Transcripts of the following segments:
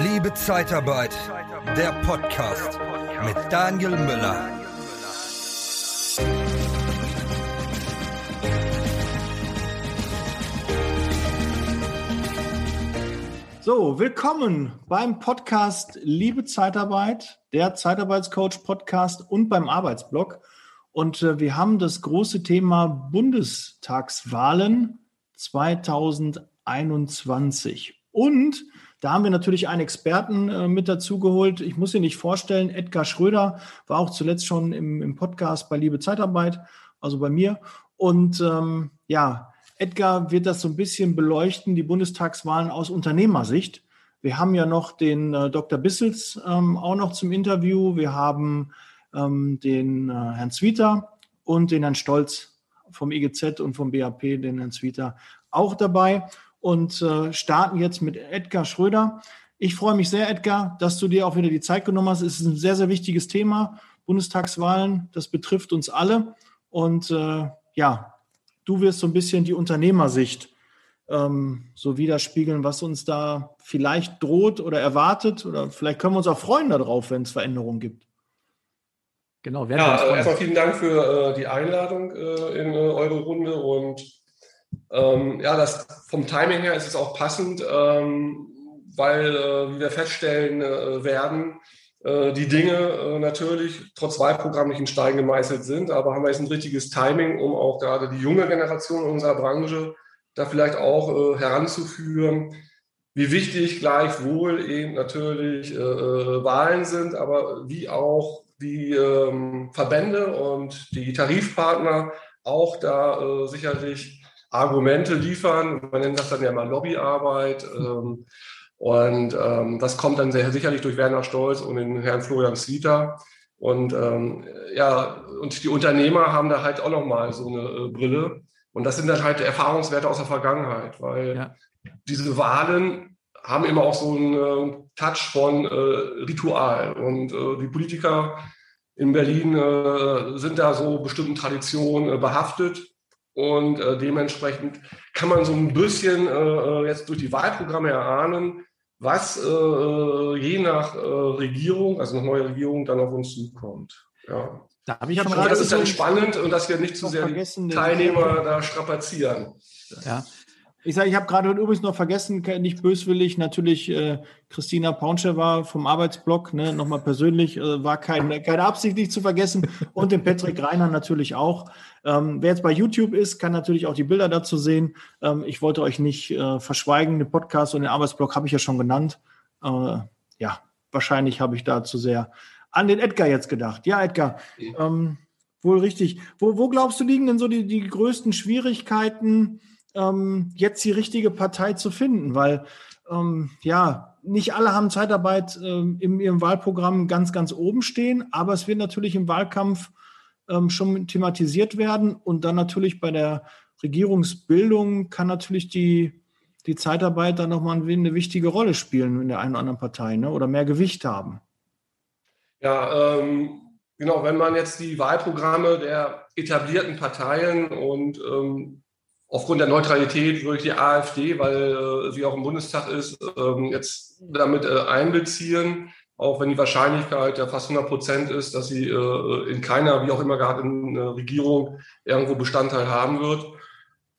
Liebe Zeitarbeit, der Podcast mit Daniel Müller. So, willkommen beim Podcast Liebe Zeitarbeit, der Zeitarbeitscoach Podcast und beim Arbeitsblog. Und äh, wir haben das große Thema Bundestagswahlen 2021. Und da haben wir natürlich einen Experten äh, mit dazu geholt. Ich muss ihn nicht vorstellen. Edgar Schröder war auch zuletzt schon im, im Podcast bei Liebe Zeitarbeit, also bei mir. Und ähm, ja, Edgar wird das so ein bisschen beleuchten, die Bundestagswahlen aus Unternehmersicht. Wir haben ja noch den äh, Dr. Bissels ähm, auch noch zum Interview. Wir haben ähm, den äh, Herrn Zwieter und den Herrn Stolz vom IGZ und vom BAP, den Herrn Zwieter, auch dabei und äh, starten jetzt mit Edgar Schröder. Ich freue mich sehr, Edgar, dass du dir auch wieder die Zeit genommen hast. Es ist ein sehr, sehr wichtiges Thema. Bundestagswahlen, das betrifft uns alle. Und äh, ja, du wirst so ein bisschen die Unternehmersicht ähm, so widerspiegeln, was uns da vielleicht droht oder erwartet. Oder vielleicht können wir uns auch freuen darauf, wenn es Veränderungen gibt. Genau, ja, erstmal vielen Dank für äh, die Einladung äh, in äh, eure Runde und ähm, ja, das vom Timing her ist es auch passend, ähm, weil, äh, wie wir feststellen äh, werden, äh, die Dinge äh, natürlich trotz Wahlprogramm nicht in Stein gemeißelt sind, aber haben wir jetzt ein richtiges Timing, um auch gerade die junge Generation unserer Branche da vielleicht auch äh, heranzuführen, wie wichtig gleichwohl eben natürlich äh, Wahlen sind, aber wie auch die ähm, Verbände und die Tarifpartner auch da sicherlich Argumente liefern. Man nennt das dann ja mal Lobbyarbeit. Ähm, und ähm, das kommt dann sehr sicherlich durch Werner Stolz und den Herrn Florian Zieter. Und ähm, ja, und die Unternehmer haben da halt auch nochmal so eine äh, Brille. Und das sind dann halt Erfahrungswerte aus der Vergangenheit, weil ja. diese Wahlen haben immer auch so einen äh, Touch von äh, Ritual. Und äh, die Politiker in Berlin äh, sind da so bestimmten Traditionen äh, behaftet. Und äh, dementsprechend kann man so ein bisschen äh, äh, jetzt durch die Wahlprogramme erahnen, was äh, je nach äh, Regierung, also nach neuer Regierung, dann auf uns zukommt. Ja. Da habe ich ja gerade das ist dann spannend und dass wir nicht zu sehr die Teilnehmer da strapazieren. Ja, ich sage, ich habe gerade übrigens noch vergessen, nicht böswillig, natürlich äh, Christina Paunschewa vom Arbeitsblock, ne, nochmal persönlich, äh, war kein, keine Absicht, nicht zu vergessen. Und den Patrick Reiner natürlich auch. Ähm, wer jetzt bei YouTube ist, kann natürlich auch die Bilder dazu sehen. Ähm, ich wollte euch nicht äh, verschweigen, den Podcast und den Arbeitsblock habe ich ja schon genannt. Äh, ja, wahrscheinlich habe ich da zu sehr an den Edgar jetzt gedacht. Ja, Edgar, ähm, wohl richtig. Wo, wo glaubst du liegen denn so die, die größten Schwierigkeiten? Ähm, jetzt die richtige Partei zu finden, weil ähm, ja, nicht alle haben Zeitarbeit ähm, in ihrem Wahlprogramm ganz, ganz oben stehen, aber es wird natürlich im Wahlkampf ähm, schon thematisiert werden und dann natürlich bei der Regierungsbildung kann natürlich die, die Zeitarbeit dann nochmal eine wichtige Rolle spielen in der einen oder anderen Partei ne? oder mehr Gewicht haben. Ja, ähm, genau, wenn man jetzt die Wahlprogramme der etablierten Parteien und ähm, aufgrund der Neutralität würde ich die AfD, weil äh, sie auch im Bundestag ist, ähm, jetzt damit äh, einbeziehen, auch wenn die Wahrscheinlichkeit ja fast 100 Prozent ist, dass sie äh, in keiner, wie auch immer gearteten äh, Regierung irgendwo Bestandteil haben wird.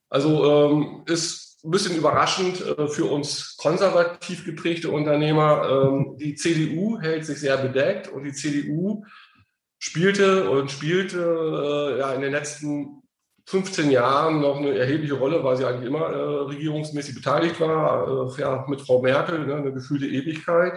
Also ähm, ist ein bisschen überraschend für uns konservativ geprägte Unternehmer. Ähm, die CDU hält sich sehr bedeckt und die CDU spielte und spielte ja in den letzten 15 Jahren noch eine erhebliche Rolle, weil sie eigentlich immer äh, regierungsmäßig beteiligt war, äh, ja, mit Frau Merkel, ne, eine gefühlte Ewigkeit.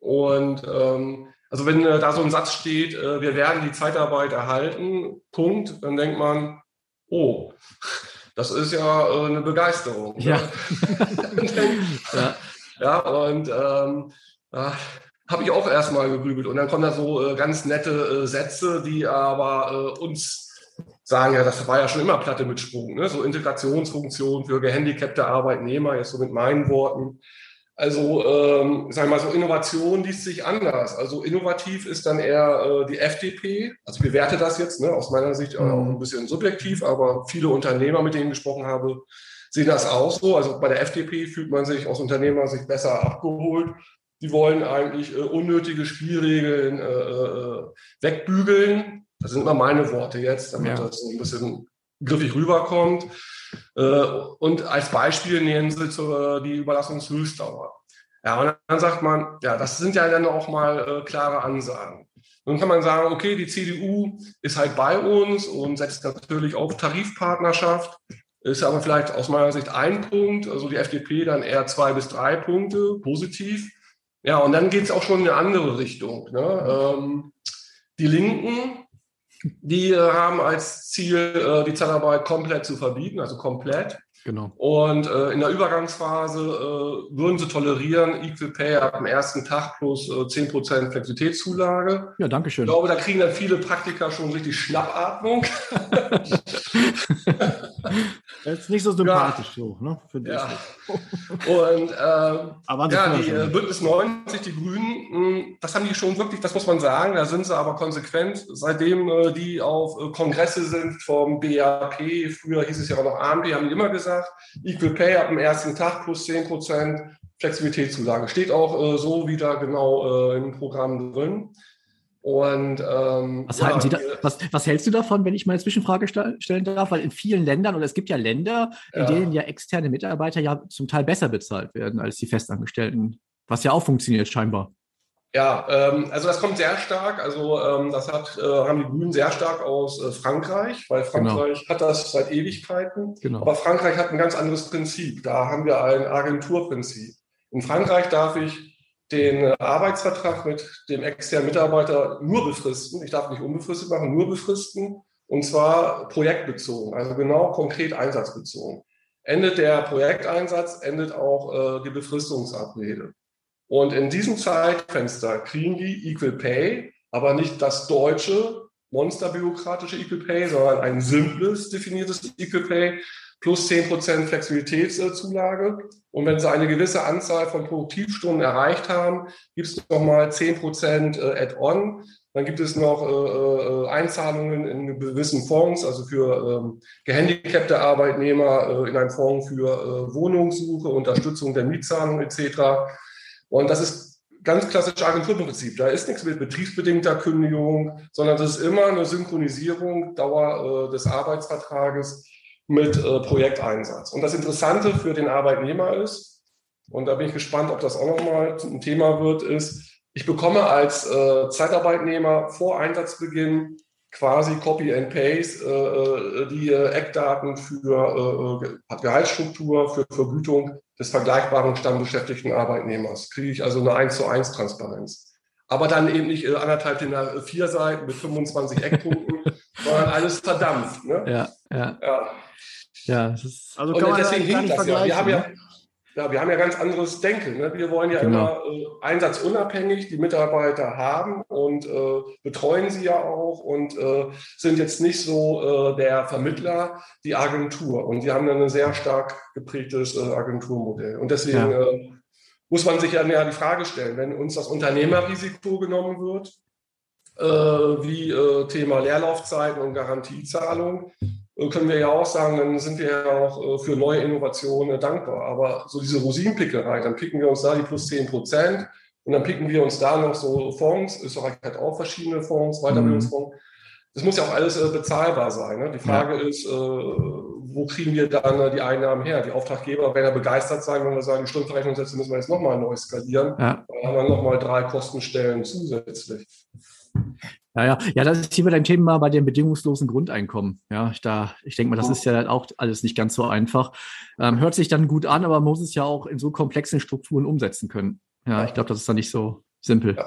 Und ähm, also wenn äh, da so ein Satz steht, äh, wir werden die Zeitarbeit erhalten, Punkt, dann denkt man, oh, das ist ja äh, eine Begeisterung. Ne? Ja. ja. ja, und ähm, äh, habe ich auch erstmal gegrübelt. Und dann kommen da so äh, ganz nette Sätze, die aber uns sagen, ja, das war ja schon immer Platte mit Sprung, ne? so Integrationsfunktion für gehandicapte Arbeitnehmer, jetzt so mit meinen Worten. Also, ähm, sagen wir mal so, Innovation liest sich anders. Also innovativ ist dann eher äh, die FDP. Also ich bewerte das jetzt, ne, aus meiner Sicht auch ein mhm. bisschen subjektiv, aber viele Unternehmer, mit denen ich gesprochen habe, sehen das auch so. Also bei der FDP fühlt man sich aus Unternehmersicht besser abgeholt. die wollen eigentlich äh, unnötige Spielregeln äh, äh, wegbügeln. Das sind immer meine Worte jetzt, damit ja. das ein bisschen griffig rüberkommt. Äh, und als Beispiel nehmen sie die Überlassungshöchstdauer. Ja, und dann sagt man, ja, das sind ja dann auch mal äh, klare Ansagen. Dann kann man sagen, okay, die CDU ist halt bei uns und setzt natürlich auf Tarifpartnerschaft. Ist aber vielleicht aus meiner Sicht ein Punkt, also die FDP dann eher zwei bis drei Punkte, positiv. Ja, und dann geht es auch schon in eine andere Richtung. Ne? Ähm, die Linken, die äh, haben als Ziel, äh, die Zeitarbeit komplett zu verbieten, also komplett. Genau. Und äh, in der Übergangsphase äh, würden sie tolerieren, Equal Pay ab dem ersten Tag plus äh, 10% Flexibilitätszulage. Ja, danke schön. Ich glaube, da kriegen dann viele Praktiker schon richtig Schnappatmung. Das ist nicht so sympathisch ja. so, ne? Finde ja. Und äh, ja, die äh, Bündnis 90, die Grünen, mh, hm, das haben die schon wirklich, das muss man sagen, da sind sie aber konsequent, seitdem äh, die auf äh, Kongresse sind vom BAP, früher hieß es ja auch noch AMP, haben die immer gesagt, Equal Pay ab dem ersten Tag plus 10 Prozent Flexibilitätszulage. Steht auch äh, so wieder genau äh, im Programm drin. Und ähm, was, halten Sie da, was, was, hältst du davon, wenn ich mal eine Zwischenfrage stellen darf? Weil in vielen Ländern, oder es gibt ja Länder, in ja. denen ja externe Mitarbeiter ja zum Teil besser bezahlt werden als die Festangestellten, was ja auch funktioniert scheinbar. Ja, ähm, also das kommt sehr stark. Also ähm, das hat, äh, haben die Grünen sehr stark aus äh, Frankreich, weil genau. Frankreich genau. hat das seit Ewigkeiten. Genau. Aber Frankreich hat ein ganz anderes Prinzip. Da haben wir ein Agenturprinzip. In Frankreich darf ich den Arbeitsvertrag mit dem externen Mitarbeiter nur befristen. Ich darf nicht unbefristet machen, nur befristen. Und zwar projektbezogen, also genau konkret einsatzbezogen. Endet der Projekteinsatz, endet auch äh, die Befristungsabrede. Und in diesem Zeitfenster kriegen die Equal Pay, aber nicht das deutsche monsterbürokratische Equal Pay, sondern ein simples definiertes Equal Pay plus 10% Flexibilitätszulage. Und wenn Sie eine gewisse Anzahl von Produktivstunden erreicht haben, gibt es nochmal 10% äh, Add-on. Dann gibt es noch äh, äh, Einzahlungen in gewissen Fonds, also für ähm, gehandicapte Arbeitnehmer in einem Fonds für Wohnungssuche, Unterstützung der Mietzahlung etc. Und das ist ganz klassisch Agenturprinzip. Da ist nichts mit betriebsbedingter Kündigung, sondern das ist immer eine Synchronisierung Dauer des Arbeitsvertrages mit äh, Projekteinsatz. Und das Interessante für den Arbeitnehmer ist, und da bin ich gespannt, ob das auch nochmal ein Thema wird, ist, ich bekomme als äh, Zeitarbeitnehmer vor Einsatzbeginn quasi Copy and Paste äh, äh die äh, Eckdaten für äh, Gehaltsstruktur, für Vergütung des vergleichbaren stammbeschäftigten Arbeitnehmers. Kriege ich also eine 1 zu 1 Transparenz. Aber dann eben nicht anderthalb in der vier Seiten mit 25 Eckpunkten, sondern alles verdampft. Ne? Ja, ja. ja. Ja, also kann man deswegen hinkt das ja. Wir haben ja, ne? ja, wir haben ja ganz anderes Denken. Ne? Wir wollen ja genau. immer äh, einsatzunabhängig die Mitarbeiter haben und äh, betreuen sie ja auch und äh, sind jetzt nicht so äh, der Vermittler, die Agentur. Und wir haben dann ein sehr stark geprägtes äh, Agenturmodell. Und deswegen ja. Äh, muss man sich ja die Frage stellen, wenn uns das Unternehmerrisiko genommen wird, wie Thema Leerlaufzeiten und Garantiezahlung, können wir ja auch sagen, dann sind wir ja auch äh, für neue Innovationen dankbar. Aber so diese Rosinenpickerei, dann picken wir uns da die plus 10 Prozent und dann picken wir uns da noch so Fonds. Österreich hat auch verschiedene Fonds, Weiterbildungsfonds. Das muss ja auch alles äh, bezahlbar sein. Ne? Die Frage ja. ist, äh, wo kriegen wir dann die Einnahmen her? Die Auftraggeber werden ja begeistert sein, wenn wir sagen, die Stundenverrechnungssätze müssen wir jetzt nochmal neu skalieren. Ja. Dann haben wir nochmal drei Kostenstellen zusätzlich. Ja, ja, ja, das ist hier bei deinem Thema bei dem bedingungslosen Grundeinkommen. Ja, ich, da, ich denke mal, das ist ja auch alles nicht ganz so einfach. Ähm, hört sich dann gut an, aber man muss es ja auch in so komplexen Strukturen umsetzen können. Ja, ich glaube, das ist dann nicht so simpel. Ja.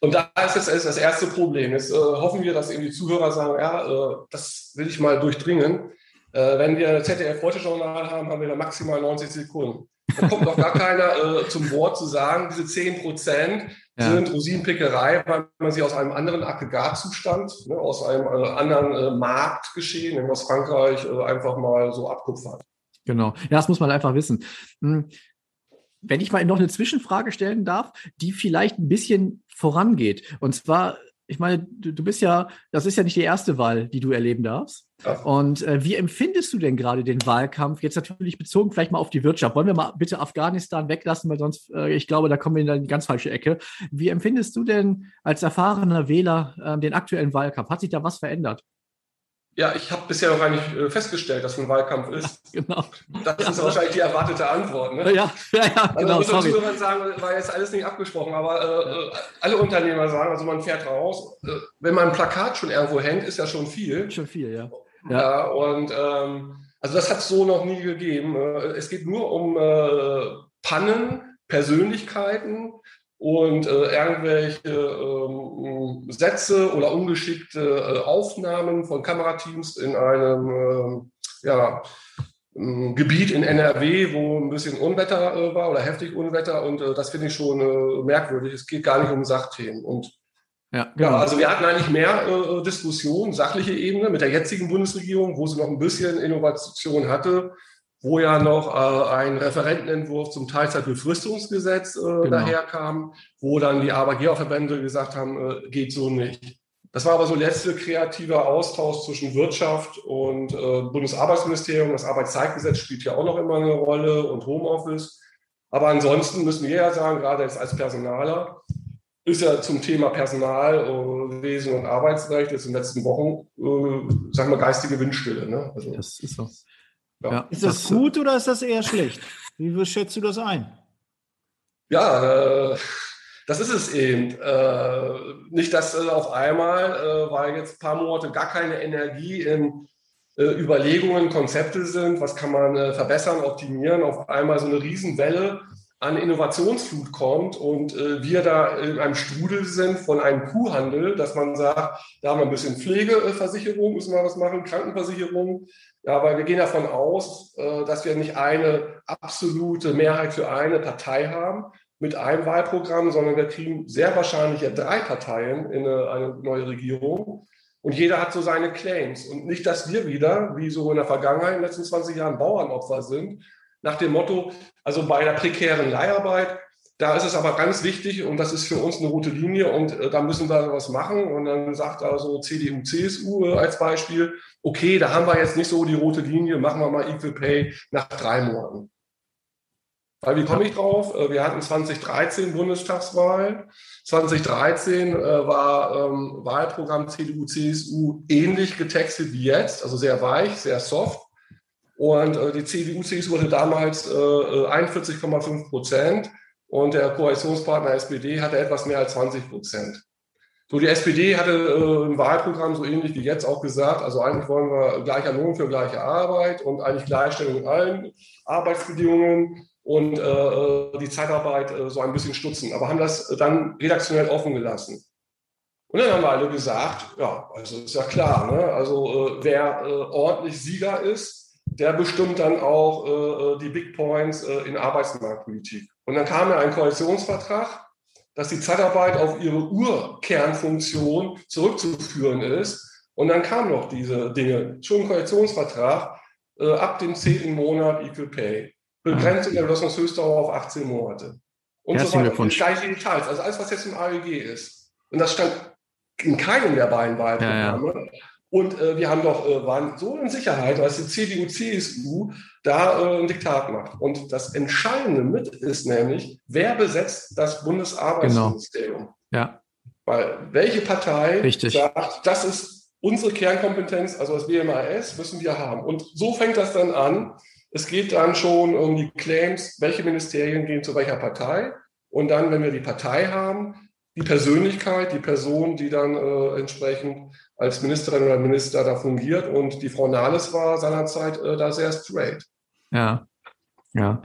Und da ist jetzt das erste Problem. Jetzt äh, hoffen wir, dass eben die Zuhörer sagen, ja, äh, das will ich mal durchdringen. Äh, wenn wir ZDF Heute Journal haben, haben wir da maximal 90 Sekunden. Da kommt noch gar keiner äh, zum Wort zu sagen, diese 10 Prozent ja. sind Rosinenpickerei, weil man sie aus einem anderen Aggregatzustand, ne, aus einem äh, anderen äh, Marktgeschehen, aus Frankreich, äh, einfach mal so abkupfert. Genau. Ja, das muss man einfach wissen. Hm. Wenn ich mal noch eine Zwischenfrage stellen darf, die vielleicht ein bisschen vorangeht. Und zwar ich meine, du, du, bist ja, das ist ja nicht die erste Wahl, die du erleben darfst. Ja. Und äh, wie empfindest du denn gerade den Wahlkampf? Jetzt natürlich bezogen vielleicht mal auf die Wirtschaft. Wollen wir mal bitte Afghanistan weglassen, weil sonst, äh, ich glaube, da kommen wir in die ganz falsche Ecke. Wie empfindest du denn als erfahrener Wähler äh, den aktuellen Wahlkampf? Hat sich da was verändert? Ja, ich habe bisher noch nicht äh, festgestellt, dass ein Wahlkampf ist. Ja, genau. Das ist ja, wahrscheinlich die erwartete Antwort. Ne? Ja, ja, ja genau. Also, muss man sagen, war jetzt alles nicht abgesprochen, aber äh, alle Unternehmer sagen, also man fährt raus. Äh, wenn man ein Plakat schon irgendwo hängt, ist ja schon viel. Schon viel, ja. Ja, ja und ähm, also das hat es so noch nie gegeben. Äh, es geht nur um äh, Pannen, Persönlichkeiten, und äh, irgendwelche ähm, Sätze oder ungeschickte äh, Aufnahmen von Kamerateams in einem äh, ja, ähm, Gebiet in NRW, wo ein bisschen Unwetter äh, war oder heftig Unwetter und äh, das finde ich schon äh, merkwürdig. Es geht gar nicht um Sachthemen und ja, genau. ja, also wir hatten eigentlich mehr äh, Diskussion, sachliche Ebene mit der jetzigen Bundesregierung, wo sie noch ein bisschen Innovation hatte wo ja noch äh, ein Referentenentwurf zum Teilzeitbefristungsgesetz äh, genau. daherkam, wo dann die Arbeitgeberverbände gesagt haben, äh, geht so nicht. Das war aber so letzte kreativer Austausch zwischen Wirtschaft und äh, Bundesarbeitsministerium. Das Arbeitszeitgesetz spielt ja auch noch immer eine Rolle und Homeoffice. Aber ansonsten müssen wir ja sagen, gerade jetzt als Personaler, ist ja zum Thema Personalwesen und Arbeitsrecht jetzt in den letzten Wochen, äh, sagen wir, geistige Windstille. Ne? Also, das ist so. Ja. Ist das, das, gut oder ist das eher schlecht? Wie schätzt du das ein? Ja, äh, das ist es eben. Äh, nicht, dass äh, auf einmal, äh, weil jetzt ein paar Monate gar keine Energie in äh, Überlegungen, Konzepte sind, was kann man äh, verbessern, optimieren, auf einmal so eine Riesenwelle an Innovationsflut kommt und äh, wir da in einem Strudel sind von einem Kuhhandel, dass man sagt, da haben wir ein bisschen Pflegeversicherung, müssen wir was machen, Krankenversicherung, ja, weil wir gehen davon aus, äh, dass wir nicht eine absolute Mehrheit für eine Partei haben mit einem Wahlprogramm, sondern wir kriegen sehr wahrscheinlich ja drei Parteien in eine, eine neue Regierung. Und jeder hat so seine Claims. Und nicht, dass wir wieder, wie so in der Vergangenheit, in den letzten 20 Jahren Bauernopfer sind, nach dem Motto, also bei einer prekären Leiharbeit, da ist es aber ganz wichtig und das ist für uns eine rote Linie und äh, da müssen wir was machen. Und dann sagt also CDU, CSU äh, als Beispiel, okay, da haben wir jetzt nicht so die rote Linie, machen wir mal Equal Pay nach drei Monaten. Weil wie komme ich drauf? Äh, wir hatten 2013 Bundestagswahl. 2013 äh, war ähm, Wahlprogramm CDU, CSU ähnlich getextet wie jetzt, also sehr weich, sehr soft. Und äh, die CDU, CSU hatte damals äh, 41,5 äh, Prozent und der Koalitionspartner SPD hatte etwas mehr als 20 Prozent. So, die SPD hatte äh, im Wahlprogramm so ähnlich wie jetzt auch gesagt, also eigentlich wollen wir gleicher Lohn für gleiche Arbeit und eigentlich Gleichstellung in allen Arbeitsbedingungen und äh, die Zeitarbeit äh, so ein bisschen stutzen, aber haben das dann redaktionell offen gelassen. Und dann haben wir alle gesagt, ja, also ist ja klar, ne? also äh, wer äh, ordentlich Sieger ist, der bestimmt dann auch äh, äh die Big Points äh, in Arbeitsmarktpolitik. Und dann kam ja ein Koalitionsvertrag, dass die Zeitarbeit auf ihre Urkernfunktion zurückzuführen ist. Und dann kamen noch diese Dinge. Schon ein Koalitionsvertrag äh, ab dem zehnten Monat Equal Pay. Begrenzung der Belastungshöchstdauer auf 18 Monate. Und Herzlichen so weiter. Glückwunsch. Gleiche Details. Also alles, was jetzt im AEG ist. Und das stand in keinem der beiden Wahlprogramme. Ja, ja. Und äh, wir haben doch, äh, waren so in Sicherheit, dass die CDU, CSU da äh, ein Diktat macht. Und das Entscheidende mit ist nämlich, wer besetzt das Bundesarbeitsministerium? Genau. Ja. Weil welche Partei Richtig. sagt, das ist unsere Kernkompetenz, also das BMAS müssen wir haben. Und so fängt das dann an. Es geht dann schon um die Claims, welche Ministerien gehen zu welcher Partei. Und dann, wenn wir die Partei haben, die Persönlichkeit, die Person, die dann äh, entsprechend als Ministerin oder Minister da fungiert. Und die Frau Nahles war seinerzeit äh, da sehr straight. Ja. Ja.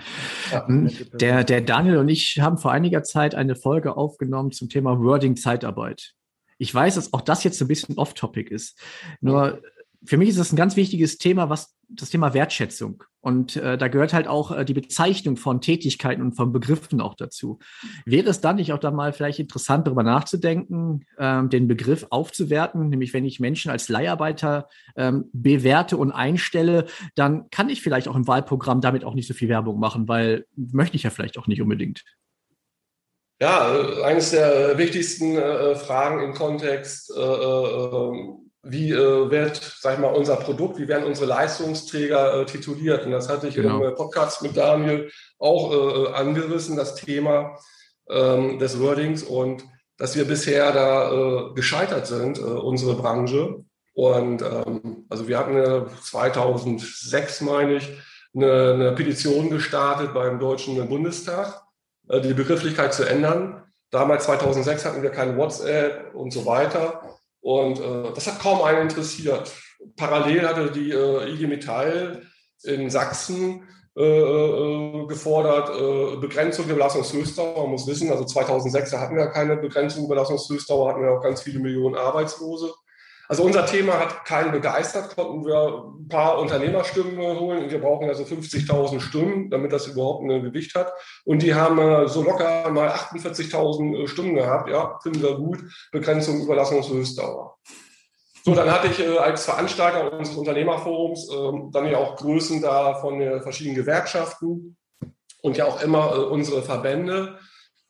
Hm, der, der Daniel und ich haben vor einiger Zeit eine Folge aufgenommen zum Thema Wording Zeitarbeit. Ich weiß, dass auch das jetzt ein bisschen off-topic ist. Nur für mich ist das ein ganz wichtiges Thema, was das Thema Wertschätzung. Und äh, da gehört halt auch äh, die Bezeichnung von Tätigkeiten und von Begriffen auch dazu. Wäre es dann nicht auch da mal vielleicht interessant, darüber nachzudenken, ähm, den Begriff aufzuwerten? Nämlich, wenn ich Menschen als Leiharbeiter ähm, bewerte und einstelle, dann kann ich vielleicht auch im Wahlprogramm damit auch nicht so viel Werbung machen, weil möchte ich ja vielleicht auch nicht unbedingt. Ja, äh, eines der wichtigsten äh, Fragen im Kontext, äh, äh, wie äh, wird, sag ich mal, unser Produkt, wie werden unsere Leistungsträger äh, tituliert? Und das hatte ich genau. im Podcast mit Daniel auch angerissen, das Thema ähm, des Wordings und dass wir bisher da gescheitert sind, unsere Branche. Und ähm, also wir hatten 2006, meine ich, eine, eine Petition gestartet beim Deutschen Bundestag äh, die Begrifflichkeit zu ändern. Damals 2006 hatten wir kein WhatsApp und so weiter. Und äh, das hat kaum einen interessiert. Parallel hatte die äh, IG Metall in Sachsen äh, äh gefordert, äh, Begrenzung der Belastungshöchstdauer. Man muss wissen, also 2006 hatten wir keine Begrenzung der Belastungshöchstdauer, hatten wir auch ganz viele Millionen Arbeitslose. Also unser Thema hat keinen begeistert, konnten wir ein paar Unternehmerstimmen holen. Wir brauchen also 50.000 Stimmen, damit das überhaupt ein Gewicht hat. Und die haben äh, so locker mal 48.000 äh, Stimmen gehabt. Ja, finden wir gut. Begrenzung Überlassungshöchstdauer. So, dann hatte ich äh, als Veranstalter unseres Unternehmerforums ähm, dann ja auch Größen da von den verschiedenen Gewerkschaften und ja auch immer unsere Verbände.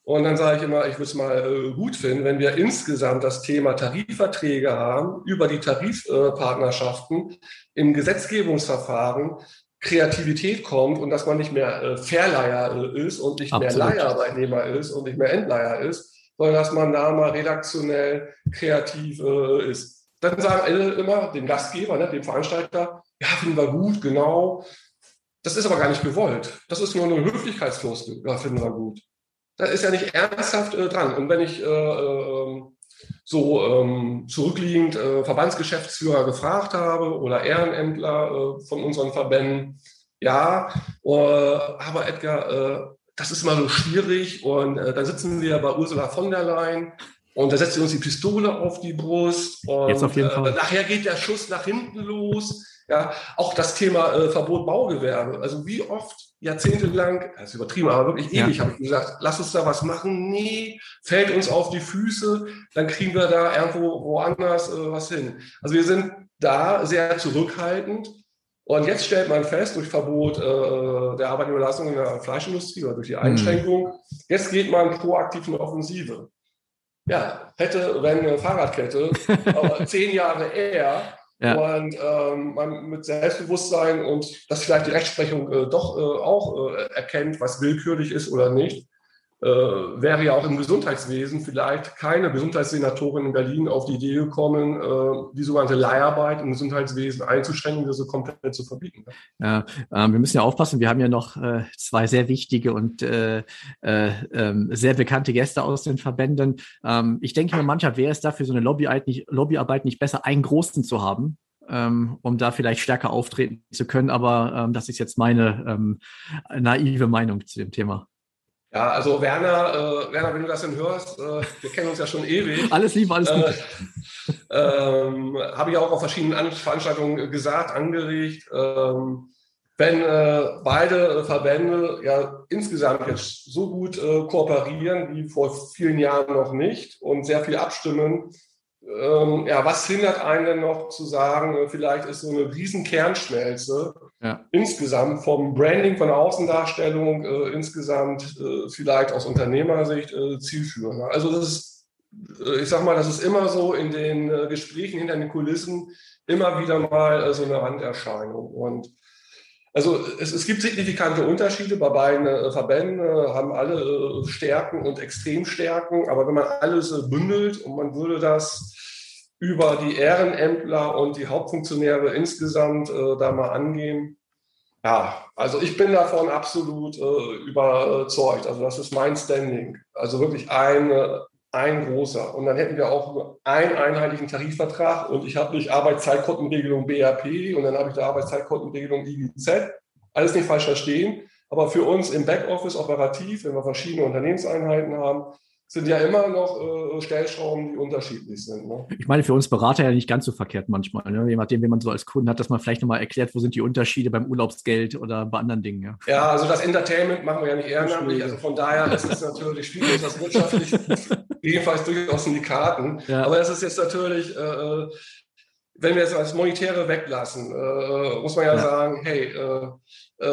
Und dann sage ich immer, ich würde es mal äh, gut finden, wenn wir insgesamt das Thema Tarifverträge haben, über die Tarifpartnerschaften im Gesetzgebungsverfahren Kreativität kommt und dass man nicht mehr äh, Verleiher ist und nicht Absolut. mehr Leiharbeitnehmer ist und nicht mehr Endleiher ist, sondern dass man da mal redaktionell kreativ äh, ist. Dann sagen alle immer dem Gastgeber, ne, dem Veranstalter, ja, finden wir gut, genau. Das ist aber gar nicht gewollt. Das ist nur eine Höflichkeitsfloskel. Ja, finden wir gut da ist ja nicht ernsthaft äh, dran. Und wenn ich äh, äh, so ähm, zurückliegend äh, Verbandsgeschäftsführer gefragt habe oder Ehrenämtler äh, von unseren Verbänden, ja, äh, aber Edgar, äh, das ist immer so schwierig und äh, dann sitzen wir bei Ursula von der Leyen und da setzt sie uns die Pistole auf die Brust und Jetzt auf jeden Fall. Äh, nachher geht der Schuss nach hinten los. Ja, auch das Thema äh, Verbot Baugewerbe. Also wie oft jahrzehntelang, das ist übertrieben, aber wirklich ewig, ja. habe ich gesagt, lass uns da was machen. Nee, fällt uns auf die Füße, dann kriegen wir da irgendwo woanders äh, was hin. Also wir sind da sehr zurückhaltend. Und jetzt stellt man fest, durch Verbot äh, der Arbeitnehmerleistung in der Fleischindustrie oder durch die mhm. Einschränkung, mhm. jetzt geht man proaktiv in Offensive. Ja, hätte, wenn eine Fahrradkette, zehn Jahre eher ja. Und ähm, man mit Selbstbewusstsein und dass vielleicht die Rechtsprechung äh, doch äh, auch äh, erkennt, was willkürlich ist oder nicht, äh, wäre ja auch im Gesundheitswesen vielleicht keine Gesundheitssenatorin in Berlin auf die Idee gekommen, äh, die sogenannte Leiharbeit im Gesundheitswesen einzuschränken, diese komplett zu verbieten. Ja, äh, wir müssen ja aufpassen, wir haben ja noch äh, zwei sehr wichtige und äh, äh, ähm, sehr bekannte Gäste aus den Verbänden. Ähm, ich denke mir, manchmal wäre es dafür so eine Lobbyarbeit nicht, Lobbyarbeit nicht besser, einen großen zu haben, ähm, um da vielleicht stärker auftreten zu können. Aber ähm, das ist jetzt meine ähm, naive Meinung zu dem Thema. Ja, also Werner, äh, Werner, wenn du das denn hörst, äh, wir kennen uns ja schon ewig. Alles lieb, alles gut. Äh, ähm, Habe ich auch auf verschiedenen Veranstaltungen gesagt, angeregt. Ähm, wenn äh, beide Verbände ja insgesamt jetzt so gut äh, kooperieren wie vor vielen Jahren noch nicht und sehr viel abstimmen, ähm, ja, was hindert einen denn noch zu sagen, äh, vielleicht ist so eine riesen Kernschmelze ja. insgesamt vom Branding, von der Außendarstellung, äh, insgesamt äh, vielleicht aus Unternehmersicht äh, zielführend. Also das ist, äh, ich sag mal, das ist immer so in den äh, Gesprächen hinter den Kulissen immer wieder mal so eine Randerscheinung. Und also es, es, gibt signifikante Unterschiede bei beiden äh, Verbänden, äh, haben alle äh, Stärken und Extremstärken, aber wenn man alles bündelt und man würde das über die Ehrenämtler und die Hauptfunktionäre insgesamt äh, da mal angehen. Ja, also ich bin davon absolut äh, überzeugt. Also das ist mein Standing. Also wirklich eine, ein großer. Und dann hätten wir auch nur einen einheitlichen Tarifvertrag und ich habe nicht Arbeitszeitkontenregelung BAP und dann habe ich die Arbeitszeitkontenregelung IGZ. Alles nicht falsch verstehen. Aber für uns im Backoffice operativ, wenn wir verschiedene Unternehmenseinheiten haben, sind ja immer noch äh, Stellschrauben, die unterschiedlich sind. Ne? Ich meine, für uns Berater ja nicht ganz so verkehrt manchmal. Ne? Je nachdem, wie man so als Kunden hat, dass man vielleicht nochmal erklärt, wo sind die Unterschiede beim Urlaubsgeld oder bei anderen Dingen. Ja, ja also das Entertainment machen wir ja nicht ehrenamtlich. Also von daher ist es natürlich schwierig, das wirtschaftlich jedenfalls durchaus in die Karten. Ja. Aber es ist jetzt natürlich, äh, wenn wir jetzt das Monetäre weglassen, äh, muss man ja, ja, sagen, hey, äh, äh,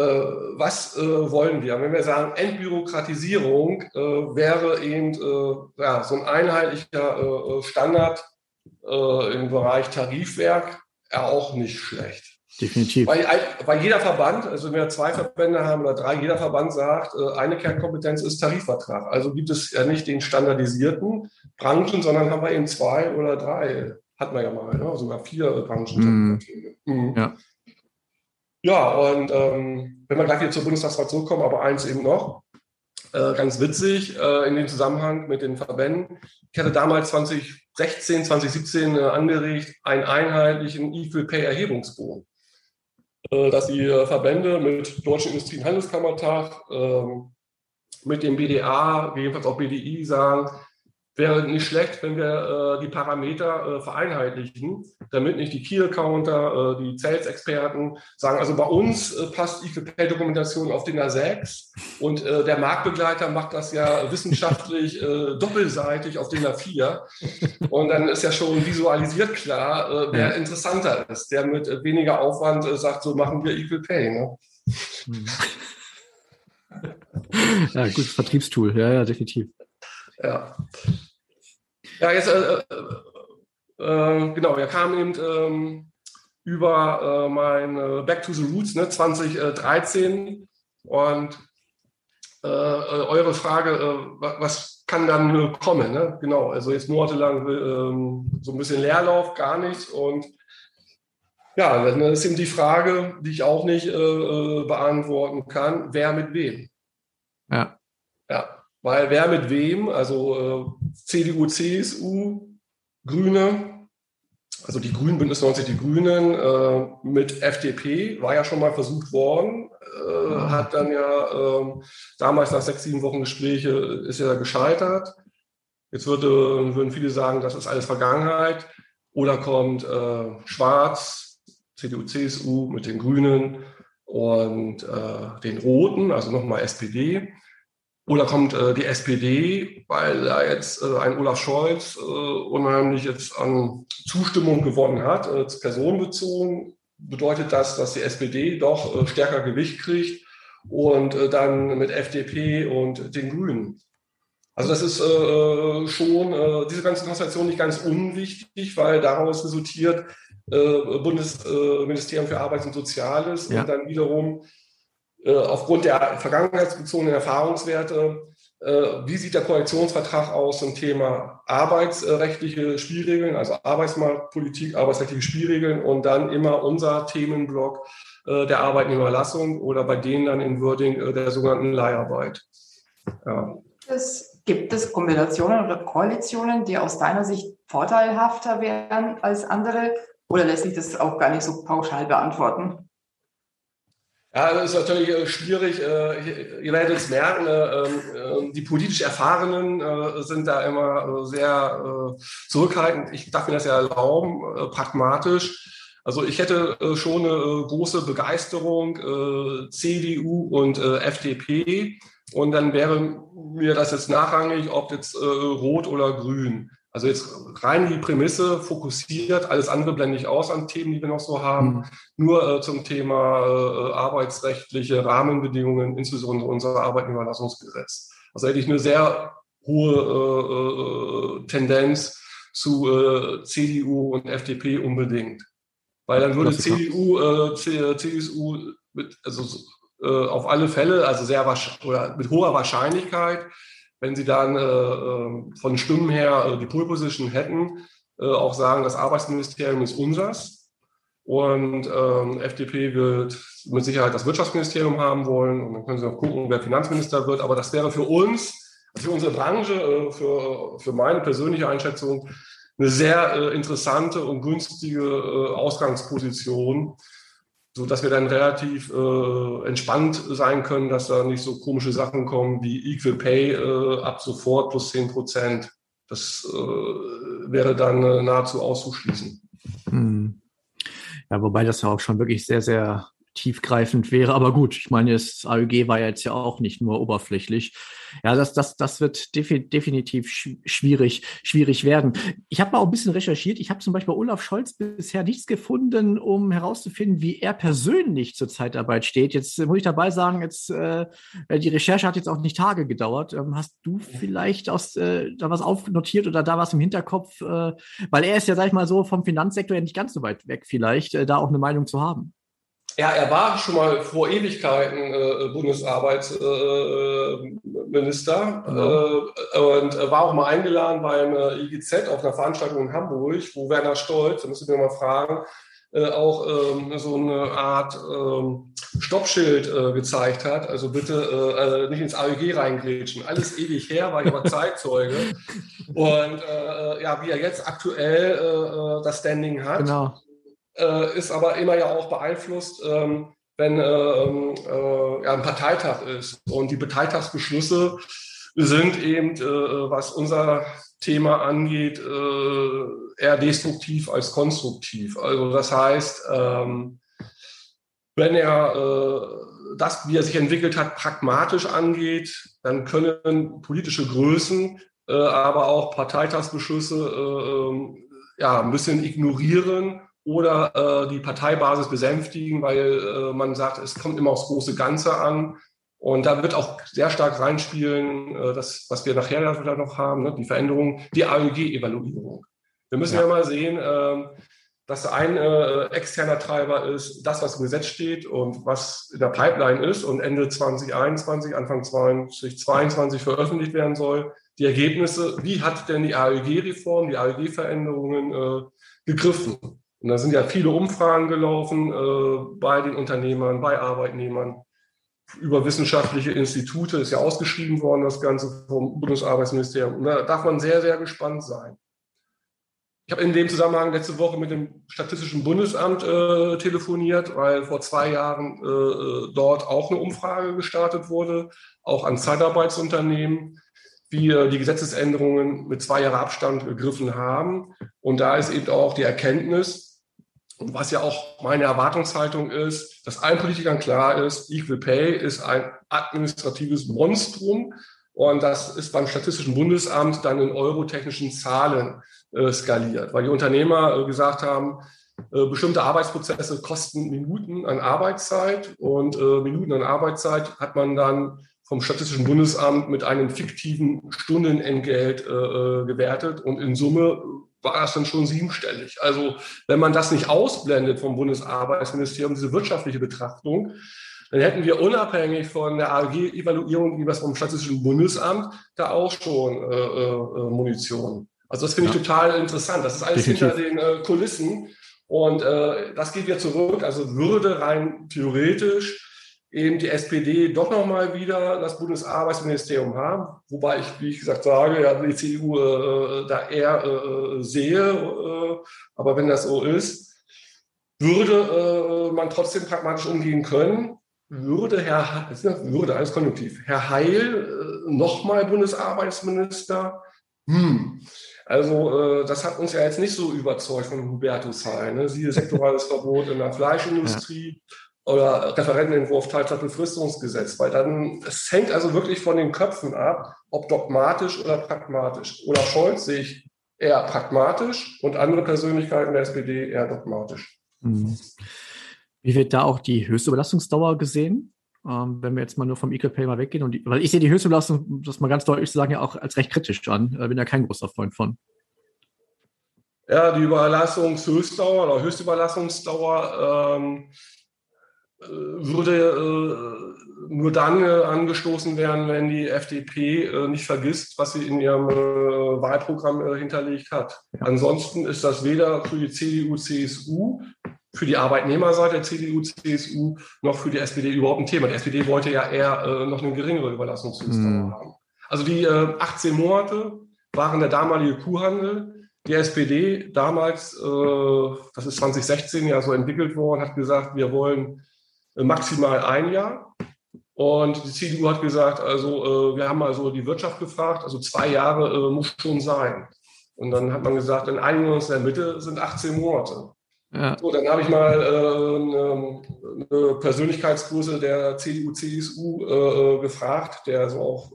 was äh, wollen wir? Wenn wir sagen, Entbürokratisierung äh, wäre eben äh, ja, so ein einheitlicher Standard im Bereich Tarifwerk ja auch nicht schlecht. Definitiv. Weil, weil jeder Verband, also wenn wir zwei Verbände haben oder drei, jeder Verband sagt, eine Kernkompetenz ist Tarifvertrag. Also gibt es ja nicht den standardisierten Branchen, sondern haben wir eben zwei oder drei hat man ja mal, ne? sogar vier Branchen. Mm. Mhm. Ja. Ja, und ähm, wenn wir gleich wieder zur Bundestagswahl zurückkommen, aber eins eben noch, äh, ganz witzig äh, in dem Zusammenhang mit den Verbänden. Ich hatte damals 2016, 2017 äh, angeregt, einen einheitlichen Equal Pay Erhebungsbogen, äh, dass die äh, Verbände mit Deutschen Industrie- und Handelskammertag, ähm, mit dem BDA, jedenfalls auch BDI sagen, wäre nicht schlecht, wenn wir äh, die Parameter äh, vereinheitlichen, damit nicht die Key-Accounter, äh, die Sales-Experten sagen, also bei uns äh, passt IFP-Dokumentation auf den A6 und äh, der Marktbegleiter macht das ja wissenschaftlich äh, doppelseitig auf den A4 und dann ist ja schon visualisiert klar, wer interessanter ist, der mit weniger Aufwand sagt, so machen wir Equal Pay. Ne? Ja, gutes Vertriebstool, ja, ja, definitiv. Ja. Ja, jetzt, äh, äh, äh, genau, er kam eben ähm, über äh, mein äh, Back to the Roots ne, 2013 und äh, eure Frage, was kann dann kommen? Ne? Genau, also jetzt monatelang so ein bisschen Leerlauf, gar nichts und ja, dann ist eben die Frage, die ich auch nicht beantworten kann, wer mit wem? Ja. Ja, weil wer mit wem, also äh, CDU, CSU, Grüne, also die Grünen, Bündnis 90, die Grünen, äh, mit FDP war ja schon mal versucht worden, äh, hat dann ja ähm, damals nach sechs, sieben Wochen Gespräche ist ja gescheitert. Jetzt würde, würden viele sagen, das ist alles Vergangenheit. Oder kommt äh, Schwarz, CDU, CSU mit den Grünen und äh, den Roten, also nochmal SPD. Oder kommt äh, die SPD, weil da jetzt äh, ein Olaf Scholz äh, unheimlich jetzt an Zustimmung gewonnen hat, äh, personenbezogen, bedeutet das, dass die SPD doch äh, stärker Gewicht kriegt und äh, dann mit FDP und den Grünen. Also das ist schon diese ganze Konstellation nicht ganz unwichtig, weil daraus resultiert Bundesministerium für Arbeit und Soziales ja. und dann wiederum äh, aufgrund der vergangenheitsbezogenen Erfahrungswerte, äh, wie sieht der Koalitionsvertrag aus zum Thema arbeitsrechtliche Spielregeln, also Arbeitsmarktpolitik, arbeitsrechtliche Spielregeln und dann immer unser Themenblock äh, der Arbeitnehmerlassung oder bei denen dann in Wording der sogenannten Leiharbeit. Ja. Es, gibt es Kombinationen oder Koalitionen, die aus deiner Sicht vorteilhafter wären als andere? Oder lässt sich das auch gar nicht so pauschal beantworten? Ja, das ist natürlich äh, schwierig. Äh, ihr werdet es merken, äh, ähm, die politisch Erfahrenen sind da immer sehr zurückhaltend. Ich darf mir das ja erlauben, pragmatisch. Also ich hätte schon eine große Begeisterung, CDU und FDP. Und dann wäre mir das jetzt nachrangig, ob jetzt rot oder grün. Also jetzt rein die Prämisse fokussiert, alles andere blende ich aus an Themen, die wir noch so haben. Mhm. Nur äh, zum Thema äh, arbeitsrechtliche Rahmenbedingungen, insbesondere unser Arbeitnehmerlassungsgesetz. Also hätte ich eine sehr hohe äh, äh Tendenz zu äh, CDU und FDP unbedingt. Weil dann würde CDU, äh, CSU mit, also, auf alle Fälle, also sehr oder mit hoher Wahrscheinlichkeit wenn sie dann äh, ähm, von Stimmen her äh, die Pole Position hätten, äh, auch sagen, das Arbeitsministerium ist unsers. Und ähm, FDP wird mit Sicherheit das Wirtschaftsministerium haben wollen. Und dann können sie noch gucken, wer Finanzminister wird. Aber das wäre für uns, für unsere Branche, äh, für, für meine persönliche Einschätzung, eine sehr äh, interessante und günstige äh, Ausgangsposition, so dass wir dann relativ äh, entspannt sein können, dass da nicht so komische Sachen kommen wie Equal Pay äh, ab sofort plus 10 Prozent. Das äh, wäre dann äh, nahezu auszuschließen. Hm. Ja, wobei das ja auch schon wirklich sehr, sehr tiefgreifend wäre. Aber gut, ich meine, das AEG war ja jetzt ja auch nicht nur oberflächlich. Ja, das, das, das wird defi definitiv schwierig, schwierig werden. Ich habe mal auch ein bisschen recherchiert. Ich habe zum Beispiel Olaf Scholz bisher nichts gefunden, um herauszufinden, wie er persönlich zur Zeitarbeit steht. Jetzt muss ich dabei sagen, jetzt äh, die Recherche hat jetzt auch nicht Tage gedauert. Ähm, hast du vielleicht aus äh, da was aufnotiert oder da was im Hinterkopf? Äh, weil er ist ja, sag ich mal so, vom Finanzsektor ja nicht ganz so weit weg, vielleicht, äh, da auch eine Meinung zu haben. Ja, er war schon mal vor Ewigkeiten äh, Bundesarbeitsminister äh, genau. äh, und war auch mal eingeladen beim äh, IGZ auf einer Veranstaltung in Hamburg, wo Werner Stolz, da müssen wir mal fragen, äh, auch ähm, so eine Art ähm, Stoppschild äh, gezeigt hat. Also bitte nicht ins AEG reingrätschen. Alles ewig her, war ich aber Zeitzeuge. Und ja, wie er jetzt aktuell das Standing hat. Genau äh, ist aber immer ja auch beeinflusst, ähm, wenn äh, ähm, äh, ja, ein Parteitag ist. Und die Parteitagsbeschlüsse sind eben, äh, was unser Thema angeht, äh, eher destruktiv als konstruktiv. Also das heißt, ähm, wenn er äh, das, wie er sich entwickelt hat, pragmatisch angeht, dann können politische Größen, aber auch Parteitagsbeschlüsse ähm, ja, ein bisschen ignorieren oder äh, die Parteibasis besänftigen, weil äh, man sagt, es kommt immer aufs große Ganze an. Und da wird auch sehr stark reinspielen, äh, das, was wir nachher noch haben, ne, die Veränderung, die AEG-Evaluierung. Wir müssen ja, ja mal sehen, äh, dass ein äh, externer Treiber ist, das, was im Gesetz steht und was in der Pipeline ist und Ende 2021, Anfang 2022 veröffentlicht werden soll. Die Ergebnisse, wie hat denn die AEG-Reform, die AEG-Veränderungen äh, gegriffen? Und da sind ja viele Umfragen gelaufen äh, bei den Unternehmern, bei Arbeitnehmern, über wissenschaftliche Institute, ist ja ausgeschrieben worden, das Ganze vom Bundesarbeitsministerium. Und da darf man sehr, sehr gespannt sein. Ich habe in dem Zusammenhang letzte Woche mit dem Statistischen Bundesamt äh, telefoniert, weil vor zwei Jahren äh, dort auch eine Umfrage gestartet wurde, auch an Zeitarbeitsunternehmen wir die Gesetzesänderungen mit zwei Jahren Abstand gegriffen haben. Und da ist eben auch die Erkenntnis, und was ja auch meine Erwartungshaltung ist, dass allen Politikern klar ist, Equal Pay ist ein administratives Monstrum. Und das ist beim Statistischen Bundesamt dann in eurotechnischen Zahlen äh, skaliert, weil die Unternehmer äh, gesagt haben, äh, bestimmte Arbeitsprozesse kosten Minuten an Arbeitszeit und äh, Minuten an Arbeitszeit hat man dann vom Statistischen Bundesamt mit einem fiktiven Stundenentgelt äh, äh gewertet und in Summe war das dann schon siebenstellig. Also wenn man das nicht ausblendet vom Bundesarbeitsministerium, diese wirtschaftliche Betrachtung, dann hätten wir unabhängig von der AG-Evaluierung, wie was vom Statistischen Bundesamt, da auch schon äh, äh, Munition. Also das finde ich total interessant. Das ist alles Definitiv. hinter den äh, Kulissen. Und äh, das geht wieder zurück. Also würde rein theoretisch eben die SPD doch nochmal wieder das Bundesarbeitsministerium haben, wobei ich, wie ich gesagt sage, ja, die CDU äh, da eher äh, sehe, äh, aber wenn das so ist, würde äh, man trotzdem pragmatisch umgehen können, würde Herr, würde alles konjunktiv, Herr Heil äh, nochmal Bundesarbeitsminister, hm. Also äh, das hat uns ja jetzt nicht so überzeugt von Hubertus Heil. Ne? Siehe sektorales Verbot in der Fleischindustrie, ja oder Referentenentwurf Teilzeitbefristungsgesetz, weil dann, es hängt also wirklich von den Köpfen ab, ob dogmatisch oder pragmatisch. Olaf Scholz sehe ich eher pragmatisch und andere Persönlichkeiten der SPD eher dogmatisch. Mhm. Wie wird da auch die höchste Belastungsdauer gesehen? Ähm, wenn wir jetzt mal nur vom Equal Pay mal weggehen. Und die, weil ich sehe die höchste Belastung, das mal ganz deutlich zu sagen, ja auch als recht kritisch an. Ich bin ja kein großer Freund von. Ja, die Überlassungshöchstdauer oder Höchstüberlassungsdauer ähm, würde äh, nur dann äh, angestoßen werden, wenn die FDP äh, nicht vergisst, was sie in ihrem Wahlprogramm hinterlegt hat. Ansonsten ist das weder für die CDU, CSU, für die Arbeitnehmerseite CDU, CSU, noch für die SPD überhaupt ein Thema. Die SPD wollte ja eher noch eine geringere Überlassungsdauer mhm. haben. Also die 18 Monate waren der damalige Kuhhandel. Die SPD damals, das ist 2016 ja so entwickelt worden, hat gesagt, wir wollen äh, maximal ein Jahr. Und die CDU hat gesagt, also äh, wir haben also die Wirtschaft gefragt, also zwei Jahre äh, muss schon sein. Und dann hat man gesagt, dann einigen wir uns in der Mitte, sind 18 Monate. Ja. So, dann habe ich mal äh, eine, eine, Persönlichkeitsgröße der CDU, CSU äh, gefragt, der so auch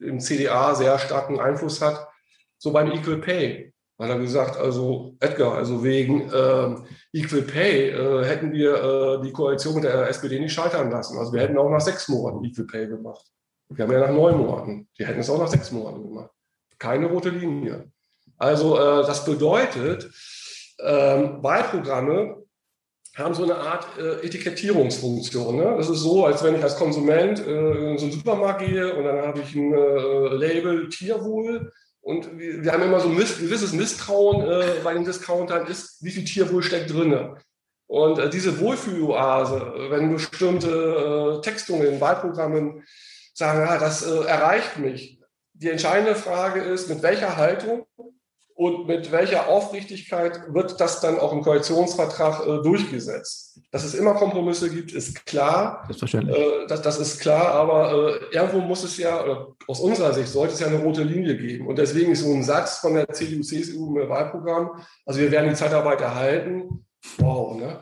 äh, im CDA sehr starken Einfluss hat, so beim Equal Pay. Hat er gesagt, also Edgar, also wegen äh, Equal Pay äh, hätten wir äh, die Koalition mit der SPD nicht scheitern lassen. Also wir hätten auch nach sechs Monaten Equal Pay gemacht. Wir haben ja nach neun Monaten. Die hätten es auch nach sechs Monaten gemacht. Keine rote Linie. Also äh, das bedeutet, ähm, Wahlprogramme haben so eine Art äh, Etikettierungsfunktion. Ne? Das ist so, als wenn ich als Konsument äh, in so einen Supermarkt gehe und dann habe ich ein äh, Label Tierwohl und wir, wir haben immer so ein gewisses Misstrauen äh, bei den Discountern, ist, wie viel Tierwohl steckt drin. Und äh, diese Wohlfühloase, wenn bestimmte äh, Textungen in Wahlprogrammen sagen, ja, das erreicht mich. Die entscheidende Frage ist, mit welcher Haltung und mit welcher Aufrichtigkeit wird das dann auch im Koalitionsvertrag äh, durchgesetzt? Dass es immer Kompromisse gibt, ist klar. Selbstverständlich. Äh, das, das, ist klar, aber äh, irgendwo muss es ja, aus unserer Sicht sollte es ja eine rote Linie geben. Und deswegen ist so ein Satz von der CDU, CSU im Wahlprogramm, also wir werden die Zeitarbeit erhalten. Wow, ne?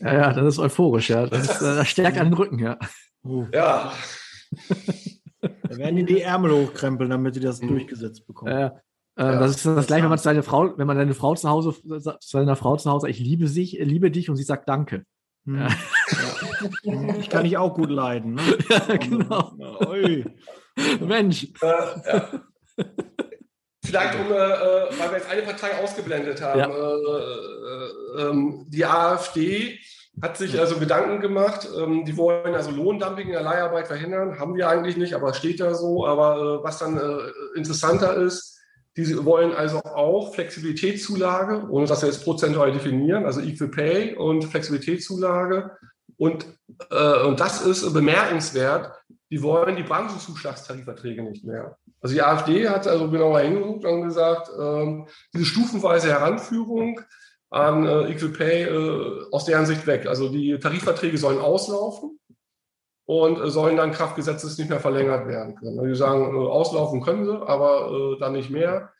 Ja, ja, das ist euphorisch, ja. Das, ist, das stärkt an den Rücken, ja. Uh. Ja. Da werden die die Ärmel hochkrempeln, damit die das mhm. durchgesetzt bekommen. Ja, äh, ja, das ist das, das gleiche, wenn man seine Frau, wenn man seine Frau zu Hause, seiner Frau zu Hause, ich liebe sich, liebe dich und sie sagt Danke. Hm. Ja. Ich kann dich auch gut leiden. Ne? Ja, genau. Ui. Mensch. Äh, ja. Vielleicht, um, äh, äh, weil wir jetzt eine Partei ausgeblendet haben. Ja. Äh, äh ähm, die AfD hat sich also Gedanken gemacht. Ähm, die wollen also Lohndumping in der Leiharbeit verhindern. Haben wir eigentlich nicht, aber steht da so. Aber was dann interessanter ist, die wollen also auch Flexibilitätszulage, ohne dass wir jetzt prozentual definieren, also Equal Pay und Flexibilitätszulage. Und, äh, und das ist bemerkenswert. Die wollen die Branchenzuschlagstarifverträge nicht mehr. Also die AfD hat also genauer hingeguckt und gesagt, ähm, diese stufenweise Heranführung an äh, Equal Pay äh, aus deren Sicht weg. Also die Tarifverträge sollen auslaufen und äh, sollen dann Kraftgesetzes nicht mehr verlängert werden können. Die sagen, äh, auslaufen können sie, aber äh, dann nicht mehr.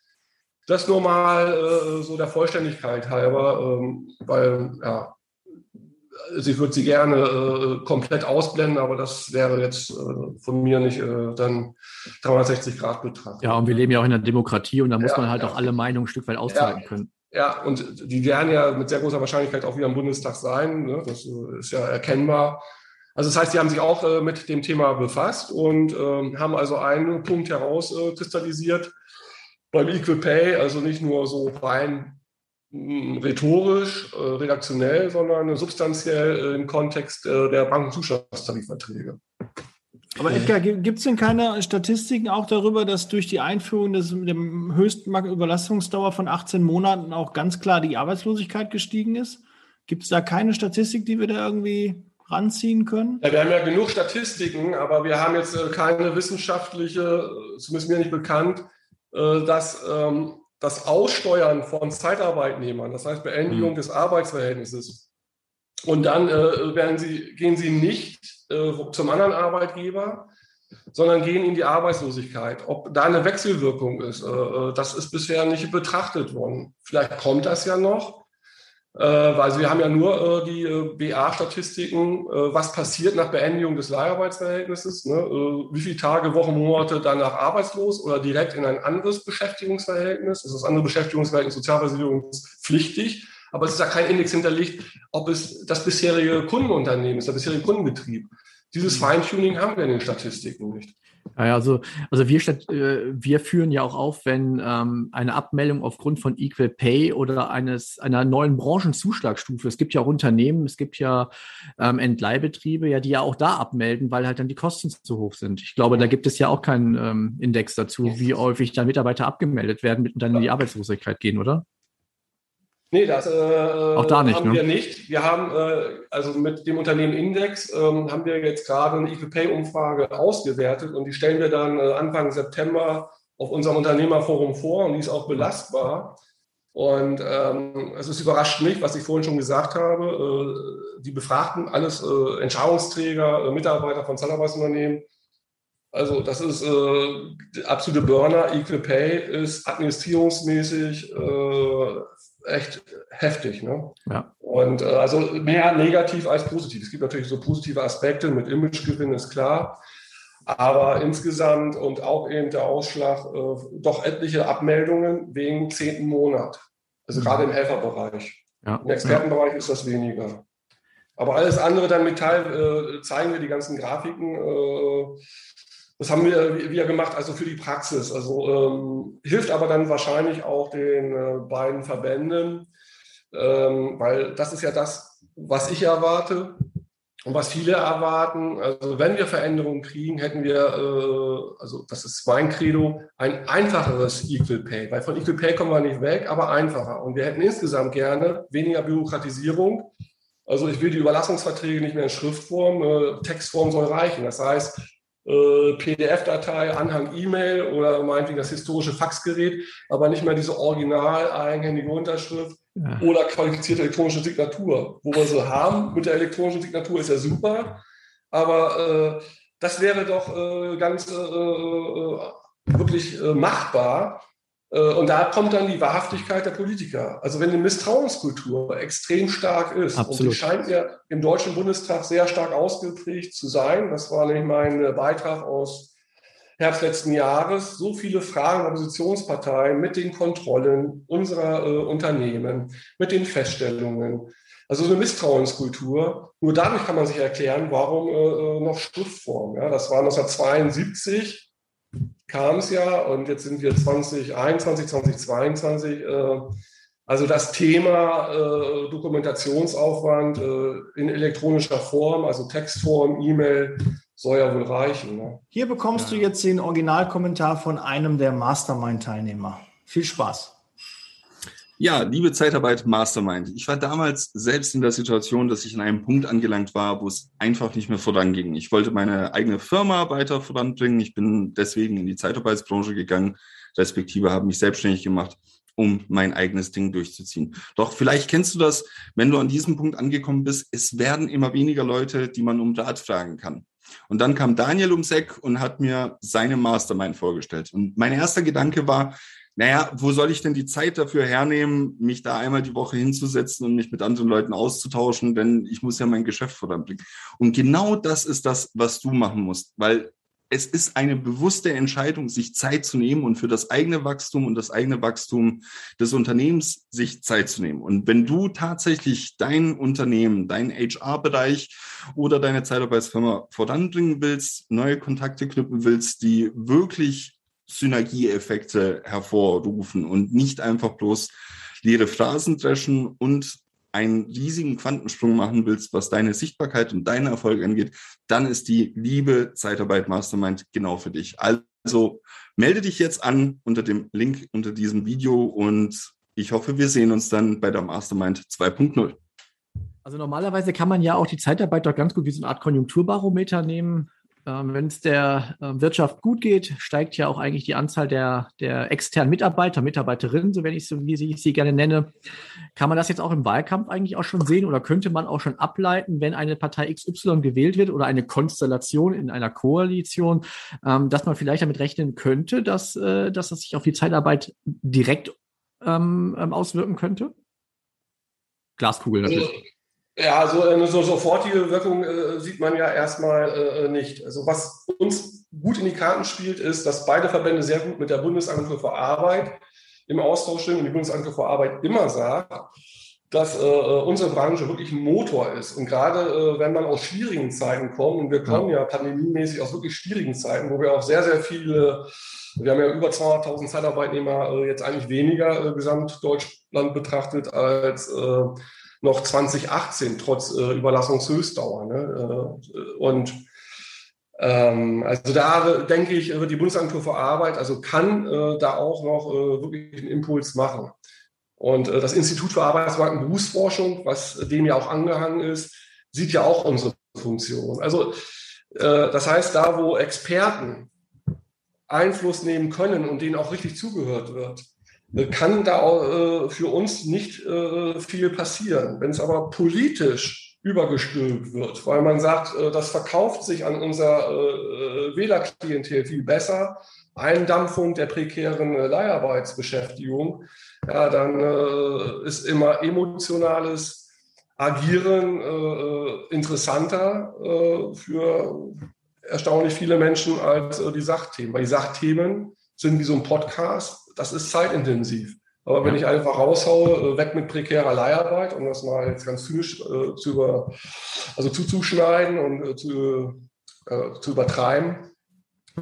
Das nur mal so der Vollständigkeit halber, ähm, weil ja, sie würde sie gerne komplett ausblenden, aber das wäre jetzt von mir nicht dann 360 Grad betrachtet. Ja, und wir leben ja auch in einer Demokratie und da muss ja, man halt ja. auch alle Meinungen ein Stück weit aushalten ja, können. Ja, und die werden ja mit sehr großer Wahrscheinlichkeit auch wieder im Bundestag sein. Ne? Das ist ja erkennbar. Also das heißt, die haben sich auch äh, mit dem Thema befasst und äh, haben also einen Punkt herauskristallisiert beim Equal Pay, also nicht nur so rein hm, rhetorisch, äh, redaktionell, sondern substanziell äh, im Kontext äh, der Bankenzuschlagstarifverträge. Aber Edgar, gibt es denn keine Statistiken auch darüber, dass durch die Einführung des dem höchsten Überlastungsdauer von 18 Monaten auch ganz klar die Arbeitslosigkeit gestiegen ist? Gibt es da keine Statistik, die wir da irgendwie ranziehen können? Ja, wir haben ja genug Statistiken, aber wir haben jetzt äh, keine wissenschaftliche, äh, zumindest mir nicht bekannt, äh, dass ähm, das Aussteuern von Zeitarbeitnehmern, das heißt Beendigung mhm. des Arbeitsverhältnisses, und dann werden sie, gehen sie nicht zum anderen Arbeitgeber, sondern gehen in die Arbeitslosigkeit. Ob da eine Wechselwirkung ist, das ist bisher nicht betrachtet worden. Vielleicht kommt das ja noch. Äh, also wir haben ja nur äh, die äh, BA-Statistiken, äh, was passiert nach Beendigung des Leiharbeitsverhältnisses, ne? Äh, wie viele Tage, Wochen, Monate danach arbeitslos oder direkt in ein anderes Beschäftigungsverhältnis. Ist das andere Beschäftigungsverhältnis sozialversicherungspflichtig? Aber es ist ja kein Index hinterlegt, ob es das bisherige Kundenunternehmen ist, der bisherige Kundenbetrieb. Dieses mhm. Feintuning haben wir in den Statistiken nicht. Ja, also, also wir, äh, wir führen ja auch auf, wenn ähm, eine Abmeldung aufgrund von Equal Pay oder eines einer neuen Branchenzuschlagstufe, es gibt ja auch Unternehmen, es gibt ja ähm, Entleihbetriebe, ja, die ja auch da abmelden, weil halt dann die Kosten zu hoch sind. Ich glaube, da gibt es ja auch keinen ähm, Index dazu, wie häufig dann Mitarbeiter abgemeldet werden und dann in die Arbeitslosigkeit gehen, oder? Nee, das äh, Auch da nicht, haben ne? wir nicht. Wir haben äh, also mit dem Unternehmen Index ähm, haben wir jetzt gerade eine Equal Pay Umfrage ausgewertet und die stellen wir dann äh, Anfang September auf unserem Unternehmerforum vor und die ist auch belastbar. Und ähm, es überrascht mich, was ich vorhin schon gesagt habe. Äh, die befragten alles äh, Entscheidungsträger, äh, Mitarbeiter von Zeitarbeitsunternehmen. Also das ist äh, absolute Burner. Equal Pay ist administrierungsmäßig äh, echt heftig. Ne? Ja. Und äh, also mehr negativ als positiv. Es gibt natürlich so positive Aspekte mit Imagegewinn, ist klar. Aber insgesamt und auch eben der Ausschlag, äh, doch etliche Abmeldungen wegen zehnten Monat. Also mhm. gerade im Helferbereich. Ja. Im Expertenbereich ist das weniger. Aber alles andere dann mit Teil äh, zeigen wir die ganzen Grafiken. Äh, das haben wir wieder gemacht, also für die Praxis. Also ähm, hilft aber dann wahrscheinlich auch den äh, beiden Verbänden, ähm, weil das ist ja das, was ich erwarte und was viele erwarten. Also wenn wir Veränderungen kriegen, hätten wir, äh, also das ist mein Credo, ein einfacheres Equal Pay. Weil von Equal Pay kommen wir nicht weg, aber einfacher. Und wir hätten insgesamt gerne weniger Bürokratisierung. Also ich will die Überlassungsverträge nicht mehr in Schriftform, äh, Textform soll reichen. Das heißt, äh, PDF-Datei, Anhang E-Mail oder meinetwegen das historische Faxgerät, aber nicht mehr diese original eigenhändige Unterschrift ja. oder qualifizierte elektronische Signatur. Wo wir sie haben mit der elektronischen Signatur ist ja super, aber äh, das wäre doch äh, ganz äh, äh, wirklich machbar, und da kommt dann die Wahrhaftigkeit der Politiker. Also wenn die Misstrauenskultur extrem stark ist, Absolut. und die scheint ja im Deutschen Bundestag sehr stark ausgeprägt zu sein, das war nämlich mein äh, Beitrag aus Herbst letzten Jahres, so viele Fragen der Oppositionsparteien mit den Kontrollen unserer äh, Unternehmen, mit den Feststellungen. Also eine Misstrauenskultur. Nur dadurch kann man sich erklären, warum äh, noch Schriftform. Ja, das war 1972 kam es ja und jetzt sind wir 2021, 2022. Äh, also das Thema äh, Dokumentationsaufwand äh, in elektronischer Form, also Textform, E-Mail, soll ja wohl reichen. Ne? Hier bekommst ja. du jetzt den Originalkommentar von einem der Mastermind-Teilnehmer. Viel Spaß. Ja, liebe Zeitarbeit Mastermind. Ich war damals selbst in der Situation, dass ich in einem Punkt angelangt war, wo es einfach nicht mehr voranging. Ich wollte meine eigene Firma weiter voranbringen. Ich bin deswegen in die Zeitarbeitsbranche gegangen, respektive habe mich selbstständig gemacht, um mein eigenes Ding durchzuziehen. Doch vielleicht kennst du das, wenn du an diesem Punkt angekommen bist, es werden immer weniger Leute, die man um Rat fragen kann. Und dann kam Daniel ums Eck und hat mir seine Mastermind vorgestellt. Und mein erster Gedanke war, naja, wo soll ich denn die Zeit dafür hernehmen, mich da einmal die Woche hinzusetzen und mich mit anderen Leuten auszutauschen, denn ich muss ja mein Geschäft voranbringen. Und genau das ist das, was du machen musst, weil es ist eine bewusste Entscheidung, sich Zeit zu nehmen und für das eigene Wachstum und das eigene Wachstum des Unternehmens sich Zeit zu nehmen. Und wenn du tatsächlich dein Unternehmen, deinen HR-Bereich oder deine Zeitarbeitsfirma voranbringen willst, neue Kontakte knüpfen willst, die wirklich Synergieeffekte hervorrufen und nicht einfach bloß leere Phrasen dreschen und einen riesigen Quantensprung machen willst, was deine Sichtbarkeit und deinen Erfolg angeht, dann ist die liebe Zeitarbeit Mastermind genau für dich. Also melde dich jetzt an unter dem Link unter diesem Video und ich hoffe, wir sehen uns dann bei der Mastermind 2.0. Also normalerweise kann man ja auch die Zeitarbeit doch ganz gut wie so eine Art Konjunkturbarometer nehmen. Ähm, Wenn es der äh, Wirtschaft gut geht, steigt ja auch eigentlich die Anzahl der, der externen Mitarbeiter, Mitarbeiterinnen, so wenn ich so, wie ich sie gerne nenne. Kann man das jetzt auch im Wahlkampf eigentlich auch schon sehen oder könnte man auch schon ableiten, wenn eine Partei XY gewählt wird oder eine Konstellation in einer Koalition, ähm, dass man vielleicht damit rechnen könnte, dass, äh, dass das sich auf die Zeitarbeit direkt ähm, auswirken könnte? Glaskugel natürlich. Ja, so eine so sofortige Wirkung äh, sieht man ja erstmal äh, nicht. Also was uns gut in die Karten spielt, ist, dass beide Verbände sehr gut mit der Bundesagentur für Arbeit im Austausch sind und die Bundesagentur für Arbeit immer sagt, dass äh, äh unsere Branche wirklich ein Motor ist. Und gerade äh, wenn man aus schwierigen Zeiten kommt, und wir kommen ja pandemiemäßig aus wirklich schwierigen Zeiten, wo wir auch sehr, sehr viele, wir haben ja über 200.000 Zeitarbeitnehmer, äh, jetzt eigentlich weniger Gesamtdeutschland betrachtet als noch 2018 trotz äh, Überlassungshöchstdauer. Ne? Äh, und ähm, also da denke ich, wird die Bundesagentur für Arbeit, also kann äh, da auch noch äh, wirklich einen Impuls machen. Und äh, das Institut für Arbeitsmarkt und Berufsforschung, was dem ja auch angehangen ist, sieht ja auch unsere Funktion. Also äh, das heißt, da wo Experten Einfluss nehmen können und denen auch richtig zugehört wird, kann da äh, für uns nicht äh, viel passieren. Wenn es aber politisch übergestülpt wird, weil man sagt, äh, das verkauft sich an unser äh, Wählerklientel viel besser. Eindampfung der prekären Leiharbeitsbeschäftigung, ja, dann ist immer emotionales Agieren interessanter für erstaunlich viele Menschen als die Sachthemen. Weil die Sachthemen sind wie so ein Podcast, das ist zeitintensiv. Aber wenn ich einfach raushaue, äh, weg mit prekärer Leiharbeit, um das mal jetzt ganz zynisch äh, zu, über, also zuzuschneiden und äh, zu, äh, zu übertreiben,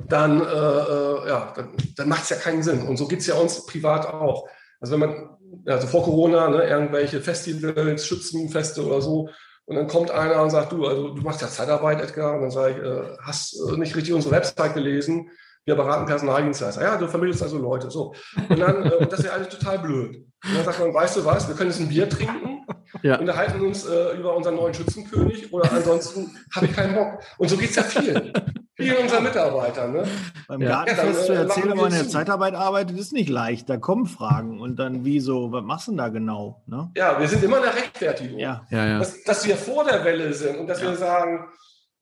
dann, äh, äh, ja, dann, dann macht es ja keinen Sinn. Und so geht es ja uns privat auch. Also wenn man, also vor Corona, ne, irgendwelche Festivals, Schützenfeste oder so, und dann kommt einer und sagt, du, also du machst ja Zeitarbeit, Edgar. Und dann sage ich, hast nicht richtig unsere Website gelesen? Wir beraten Personaldienstleister. Ja, du vermittelst also Leute. So. Und dann, äh, das ist ja alles total blöd. Und dann sagt man, weißt du was, wir können jetzt ein Bier trinken, ja. unterhalten uns äh, über unseren neuen Schützenkönig oder ansonsten habe ich keinen Bock. Und so geht es ja vielen. Vielen unserer Mitarbeitern. Ne? Beim Gartenfest ja, zu äh, erzählen, wenn man in der Zeitarbeit arbeitet, ist nicht leicht. Da kommen Fragen und dann, wieso, was machst du denn da genau? Ne? Ja, wir sind immer in der Rechtfertigung. Ja. Ja, ja. Dass, dass wir vor der Welle sind und dass wir sagen,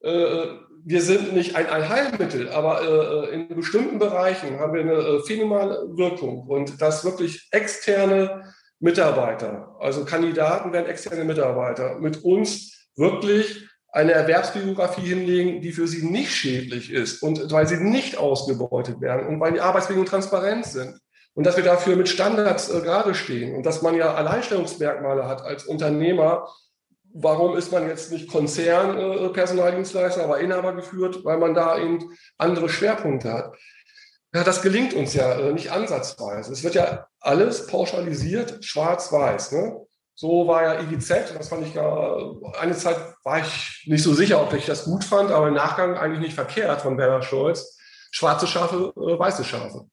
äh, wir sind nicht ein Allheilmittel, aber äh, in bestimmten Bereichen haben wir eine äh, phänomenale Wirkung und dass wirklich externe Mitarbeiter, also Kandidaten werden externe Mitarbeiter, mit uns wirklich eine Erwerbsbiografie hinlegen, die für sie nicht schädlich ist und weil sie nicht ausgebeutet werden und weil die Arbeitsbedingungen transparent sind. Und dass wir dafür mit Standards äh, gerade stehen und dass man ja Alleinstellungsmerkmale hat als Unternehmer, Warum ist man jetzt nicht Konzernpersonaldienstleister, äh, aber Inhaber geführt? Weil man da eben andere Schwerpunkte hat. Ja, das gelingt uns ja äh, nicht ansatzweise. Es wird ja alles pauschalisiert, schwarz-weiß. Ne? So war ja IGZ, das fand ich gar, eine Zeit war ich nicht so sicher, ob ich das gut fand, aber im Nachgang eigentlich nicht verkehrt von Werner Scholz. Schwarze Schafe, äh, weiße Schafe.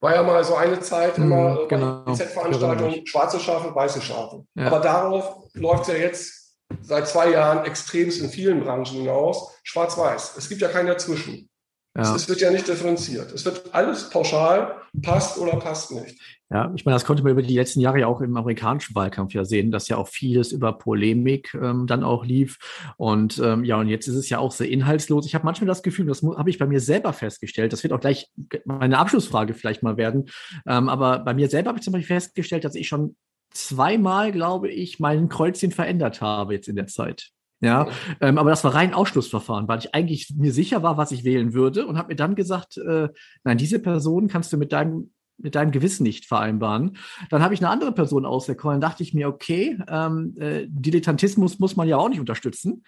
War ja mal so eine Zeit immer mhm, genau. bei IGZ-Veranstaltungen, schwarze Schafe, weiße Schafe. Ja. Aber darauf läuft es ja jetzt seit zwei Jahren extremst in vielen Branchen hinaus, schwarz-weiß. Es gibt ja kein Dazwischen. Ja. Es, wird ja nicht differenziert. Es wird alles pauschal, passt oder passt nicht. Ja, ich meine, das konnte man über die letzten Jahre ja auch im amerikanischen Wahlkampf ja sehen, dass ja auch vieles über Polemik ähm, dann auch lief. Und ähm, ja, und jetzt ist es ja auch sehr inhaltslos. Ich habe manchmal das Gefühl, das habe ich bei mir selber festgestellt, das wird auch gleich meine Abschlussfrage vielleicht mal werden. Ähm, aber bei mir selber habe ich zum Beispiel festgestellt, dass ich schon zweimal, glaube ich, mein Kreuzchen verändert habe jetzt in der Zeit. Ja, ähm, aber das war rein Ausschlussverfahren, weil ich eigentlich mir sicher war, was ich wählen würde und habe mir dann gesagt, äh, nein, diese Person kannst du mit deinem mit deinem Gewissen nicht vereinbaren. Dann habe ich eine andere Person auserkoren. Dachte ich mir, okay, ähm, äh, Dilettantismus muss man ja auch nicht unterstützen.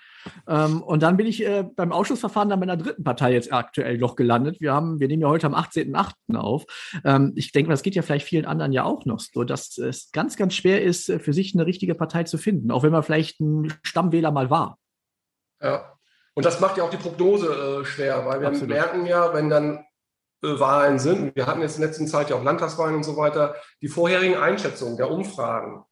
Ähm, und dann bin ich äh, beim Ausschussverfahren dann bei einer dritten Partei jetzt aktuell noch gelandet. Wir haben, wir nehmen ja heute am 18.8. auf. Ähm, ich denke, das geht ja vielleicht vielen anderen ja auch noch so, dass es ganz, ganz schwer ist, äh, für sich eine richtige Partei zu finden, auch wenn man vielleicht ein Stammwähler mal war. Ja. Und das macht ja auch die Prognose äh, schwer, weil wir Absolut. merken ja, wenn dann Wahlen sind, wir hatten jetzt in letzter Zeit ja auch Landtagswahlen und so weiter, die vorherigen Einschätzungen der Umfragen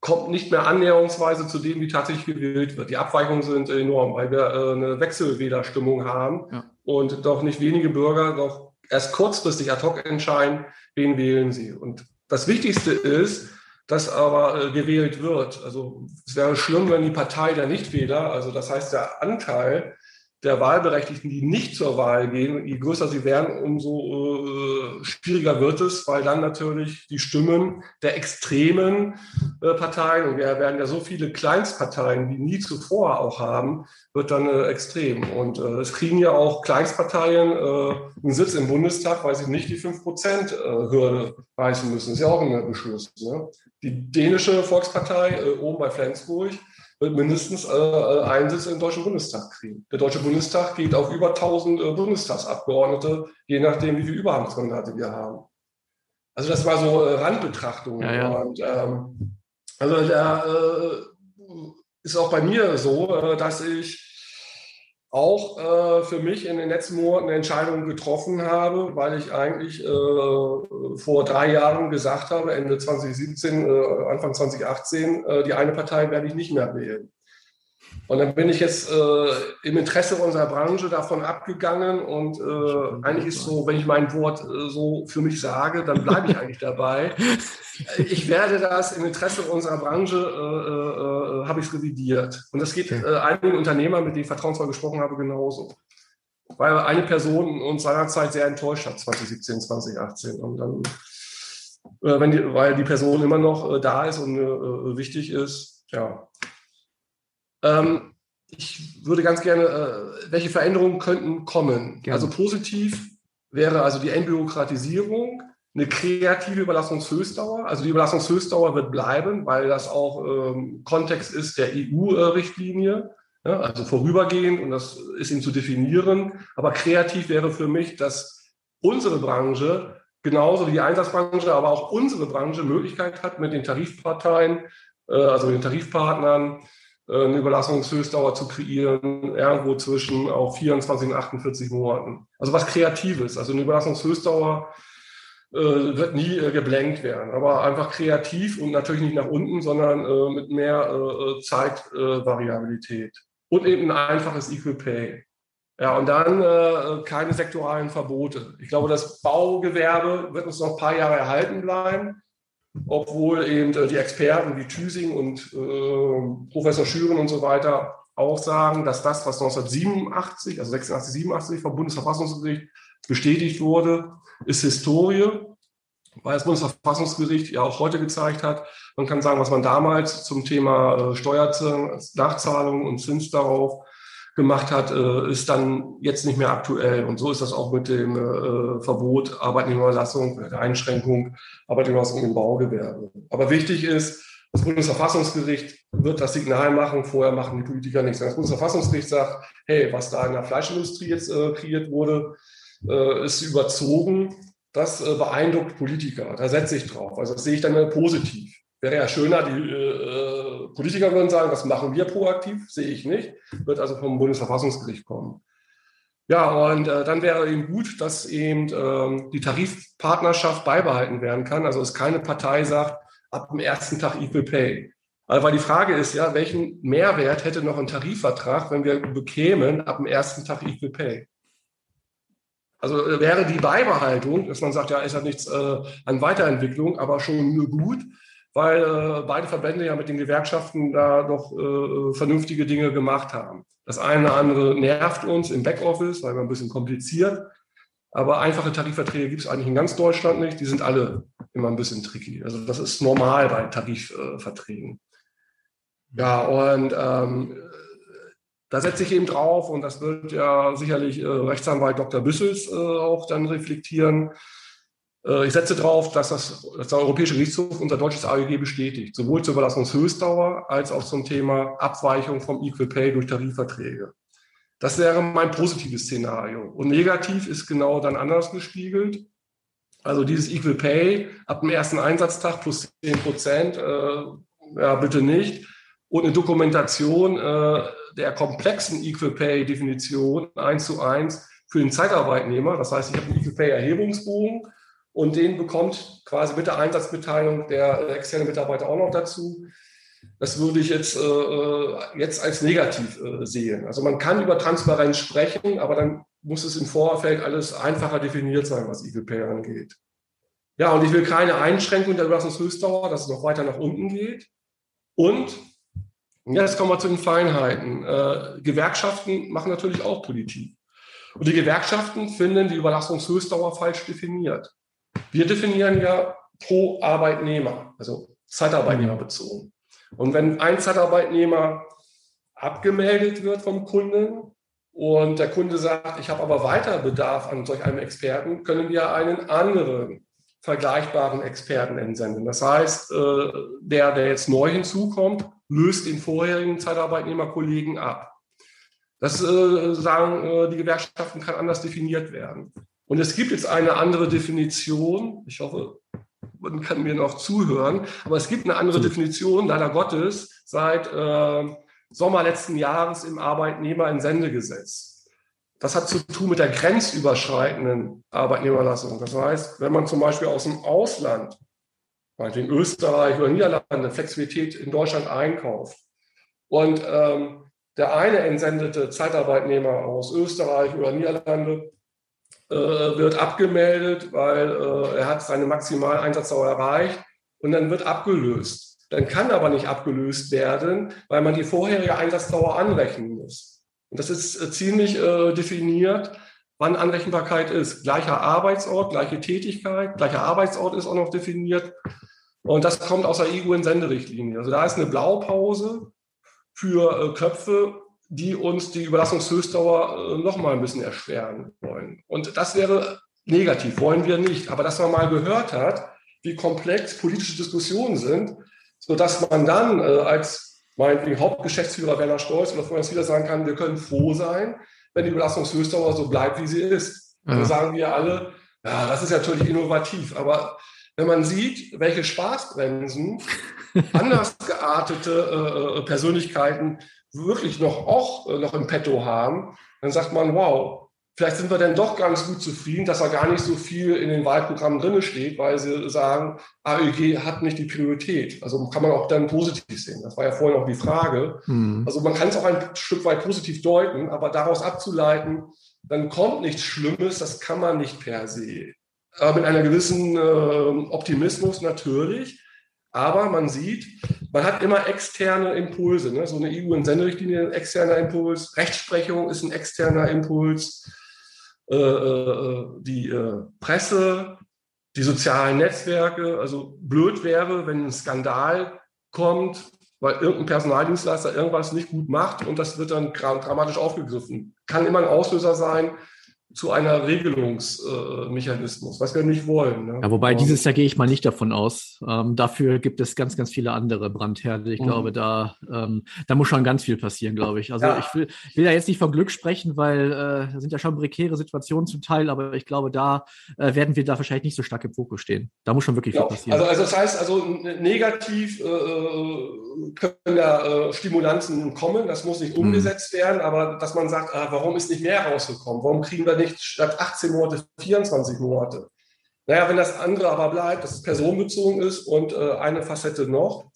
kommt nicht mehr annäherungsweise zu dem, wie tatsächlich gewählt wird. Die Abweichungen sind enorm, weil wir äh, eine Wechselwählerstimmung haben ja. und doch nicht wenige Bürger doch erst kurzfristig ad hoc entscheiden, wen wählen sie. Und das Wichtigste ist, dass aber äh, gewählt wird. Also es wäre schlimm, wenn die Partei der Nichtwähler, also das heißt der Anteil der Wahlberechtigten, die nicht zur Wahl gehen, je größer sie werden, umso äh, schwieriger wird es, weil dann natürlich die Stimmen der extremen äh, Parteien, und wir werden ja so viele Kleinstparteien wie nie zuvor auch haben, wird dann äh, extrem. Und äh, es kriegen ja auch Kleinstparteien äh, einen Sitz im Bundestag, weil sie nicht die 5%-Hürde äh, reißen müssen. Das ist ja auch ein Beschluss. Ne? Die dänische Volkspartei oben bei Flensburg, wird mindestens äh, äh, einen Sitz im Deutschen Bundestag kriegen. Der Deutsche Bundestag geht auf über 1000 äh, Bundestagsabgeordnete, je nachdem, wie viele Überhangsmandate wir haben. Also das war so äh, Randbetrachtung. Ja, ja. Und, ähm, also da äh, ist auch bei mir so, äh, dass ich auch äh, für mich in den letzten Monaten Entscheidungen getroffen habe, weil ich eigentlich äh, vor drei Jahren gesagt habe, Ende 2017, äh, Anfang 2018, äh, die eine Partei werde ich nicht mehr wählen. Und dann bin ich jetzt äh, im Interesse unserer Branche davon abgegangen und äh, eigentlich ist so, wenn ich mein Wort äh, so für mich sage, dann bleibe ich eigentlich dabei. Ich werde das im Interesse unserer Branche äh, habe ich es revidiert. Und das geht äh, einigen Unternehmern, mit denen ich vertrauensvoll gesprochen habe, genauso. Weil eine Person uns seinerzeit sehr enttäuscht hat, 2017, 2018. Und dann, äh, wenn die, weil die Person immer noch äh, da ist und äh, wichtig ist, ja. Ähm, ich würde ganz gerne, äh, welche Veränderungen könnten kommen? Gerne. Also positiv wäre also die Entbürokratisierung, eine kreative Überlassungshöchstdauer. Also die Überlassungshöchstdauer wird bleiben, weil das auch ähm, Kontext ist der EU-Richtlinie, ja, also vorübergehend und das ist ihm zu definieren. Aber kreativ wäre für mich, dass unsere Branche genauso wie die Einsatzbranche, aber auch unsere Branche Möglichkeit hat, mit den Tarifparteien, äh, also den Tarifpartnern, eine Überlassungshöchstdauer zu kreieren, irgendwo zwischen auch 24 und 48 Monaten. Also was Kreatives. Also eine Überlassungshöchstdauer äh, wird nie äh, geblenkt werden, aber einfach kreativ und natürlich nicht nach unten, sondern äh, mit mehr äh, Zeitvariabilität. und eben ein einfaches Equal Pay. Ja, und dann äh, keine sektoralen Verbote. Ich glaube, das Baugewerbe wird uns noch ein paar Jahre erhalten bleiben obwohl eben äh, die Experten wie Thüsing und äh, Professor Schüren und so weiter auch sagen, dass das, was 1987, also 86, 87 vom Bundesverfassungsgericht bestätigt wurde, ist Historie, weil das Bundesverfassungsgericht ja auch heute gezeigt hat, man kann sagen, was man damals zum Thema äh, Steuernachzahlung und Zins darauf gemacht hat, äh, ist dann jetzt nicht mehr aktuell. Und so ist das auch mit dem äh, Verbot Arbeitnehmerlassung, der Einschränkung Arbeitnehmerlassung im Baugewerbe. Aber wichtig ist, das Bundesverfassungsgericht wird das Signal machen, vorher machen die Politiker nichts. Das Bundesverfassungsgericht sagt, hey, was da in der Fleischindustrie jetzt äh, kreiert wurde, äh, ist überzogen. Das äh, beeindruckt Politiker. Da setze ich drauf. Also das sehe ich dann positiv. Wäre ja schöner, die äh, Politiker würden sagen, das machen wir proaktiv, sehe ich nicht, wird also vom Bundesverfassungsgericht kommen. Ja, und äh, dann wäre eben gut, dass eben äh, die Tarifpartnerschaft beibehalten werden kann. Also dass keine Partei sagt, ab dem ersten Tag Equal Pay. Also weil die Frage ist ja, welchen Mehrwert hätte noch ein Tarifvertrag, wenn wir bekämen ab dem ersten Tag Equal Pay? Also äh, wäre die Beibehaltung, dass man sagt, ja, ist ja nichts äh, an Weiterentwicklung, aber schon nur gut, weil äh, beide Verbände ja mit den Gewerkschaften da doch äh, vernünftige Dinge gemacht haben. Das eine oder andere nervt uns im Backoffice, weil wir ein bisschen kompliziert. Aber einfache Tarifverträge gibt es eigentlich in ganz Deutschland nicht. Die sind alle immer ein bisschen tricky. Also das ist normal bei Tarifverträgen. Ja, und ähm, da setze ich eben drauf und das wird ja sicherlich äh, Rechtsanwalt Dr. Büssels äh, auch dann reflektieren ich setze darauf, dass, das, dass der Europäische Gerichtshof unser deutsches AEG bestätigt, sowohl zur Überlassungshöchstdauer als auch zum Thema Abweichung vom Equal Pay durch Tarifverträge. Das wäre mein positives Szenario. Und negativ ist genau dann anders gespiegelt. Also dieses Equal Pay ab dem ersten Einsatztag plus 10 Prozent, äh, ja, bitte nicht. Und eine Dokumentation äh, der komplexen Equal Pay Definition eins zu eins für den Zeitarbeitnehmer. Das heißt, ich habe einen Equal Pay Erhebungsbogen und den bekommt quasi mit der Einsatzbeteiligung der externe Mitarbeiter auch noch dazu. Das würde ich jetzt, äh, jetzt als negativ äh, sehen. Also man kann über Transparenz sprechen, aber dann muss es im Vorfeld alles einfacher definiert sein, was Eagle Pay angeht. Ja, und ich will keine Einschränkung der Überlassungshöchstdauer, dass es noch weiter nach unten geht. Und jetzt kommen wir zu den Feinheiten. Äh, Gewerkschaften machen natürlich auch Politik. Und die Gewerkschaften finden die Überlassungshöchstdauer falsch definiert. Wir definieren ja pro Arbeitnehmer, also Zeitarbeitnehmer bezogen. Und wenn ein Zeitarbeitnehmer abgemeldet wird vom Kunden und der Kunde sagt, ich habe aber weiter Bedarf an solch einem Experten, können wir einen anderen vergleichbaren Experten entsenden. Das heißt, äh, der, der jetzt neu hinzukommt, löst den vorherigen Zeitarbeitnehmerkollegen ab. Das äh, sagen äh, die Gewerkschaften kann anders definiert werden. Und es gibt jetzt eine andere Definition. Ich hoffe, man kann mir noch zuhören. Aber es gibt eine andere Definition, leider Gottes, seit äh, Sommer letzten Jahres im Arbeitnehmerentsendegesetz. Das hat zu tun mit der grenzüberschreitenden Arbeitnehmerlassung. Das heißt, wenn man zum Beispiel aus dem Ausland, in Österreich oder Niederlande, Flexibilität in Deutschland einkauft und ähm, der eine entsendete Zeitarbeitnehmer aus Österreich oder Niederlande wird abgemeldet, weil äh, er hat seine maximale Einsatzdauer erreicht und dann wird abgelöst. dann kann aber nicht abgelöst werden, weil man die vorherige Einsatzdauer anrechnen muss. Und das ist äh, ziemlich äh, definiert, wann Anrechenbarkeit ist. Gleicher Arbeitsort, gleiche Tätigkeit, gleicher Arbeitsort ist auch noch definiert. Und das kommt aus der EU-Entsenderichtlinie. Also da ist eine Blaupause für äh, Köpfe, die uns die Überlassungshöchstdauer äh, noch mal ein bisschen erschweren wollen. Und das wäre negativ, wollen wir nicht. Aber dass man mal gehört hat, wie komplex politische Diskussionen sind, sodass man dann äh, als meinetwegen Hauptgeschäftsführer Werner Stolz oder vorhin wieder sagen kann, wir können froh sein, wenn die Belastungshöchstdauer so bleibt, wie sie ist. Ja. Dann sagen wir alle, ja, das ist natürlich innovativ, aber wenn man sieht, welche Spaßbremsen anders geartete äh, äh, Persönlichkeiten wirklich noch auch äh, noch im Petto haben, dann sagt man, wow, Vielleicht sind wir dann doch ganz gut zufrieden, dass da gar nicht so viel in den Wahlprogrammen drin steht, weil sie sagen, AEG hat nicht die Priorität. Also kann man auch dann positiv sehen. Das war ja vorhin auch die Frage. Mhm. Also man kann es auch ein Stück weit positiv deuten, aber daraus abzuleiten, dann kommt nichts Schlimmes, das kann man nicht per se. Aber mit einer gewissen äh, Optimismus natürlich. Aber man siet, man hat immer externe Impulse. Ne? So eine EU-Senderichtlinie, ein externer Impuls. Rechtsprechung ist ein externer Impuls. Äh, äh, die äh, Presse, die sozialen Netzwerke. Also blöd wäre, wenn ein Skandal kommt, weil irgendein Personaldienstleister irgendwas nicht gut macht und das wird dann dramatisch aufgegriffen. Kann immer ein Auslöser sein, zu einer Regelungsmechanismus, was wir nicht wollen. Ne? Ja, wobei dieses Jahr gehe ich mal nicht davon aus. Ähm, dafür gibt es ganz, ganz viele andere Brandherde. Ich mhm. glaube, da, ähm, da muss schon ganz viel passieren, glaube ich. Also ja. ich will, will ja jetzt nicht von Glück sprechen, weil äh, da sind ja schon prekäre Situationen zum Teil, aber ich glaube, da äh, werden wir da wahrscheinlich nicht so stark im Fokus stehen. Da muss schon wirklich ja. viel passieren. Also, also das heißt, also negativ äh, äh können da äh, Stimulanzen kommen, das muss nicht mhm. umgesetzt mhm. werden, aber dass man sagt, ah, warum ist nicht mehr rausgekommen? Warum kriegen wir nicht nicht statt 18 Monate 24 Monate. Naja, wenn das andere aber bleibt, dass es personenbezogen ist und äh, eine Facette noch.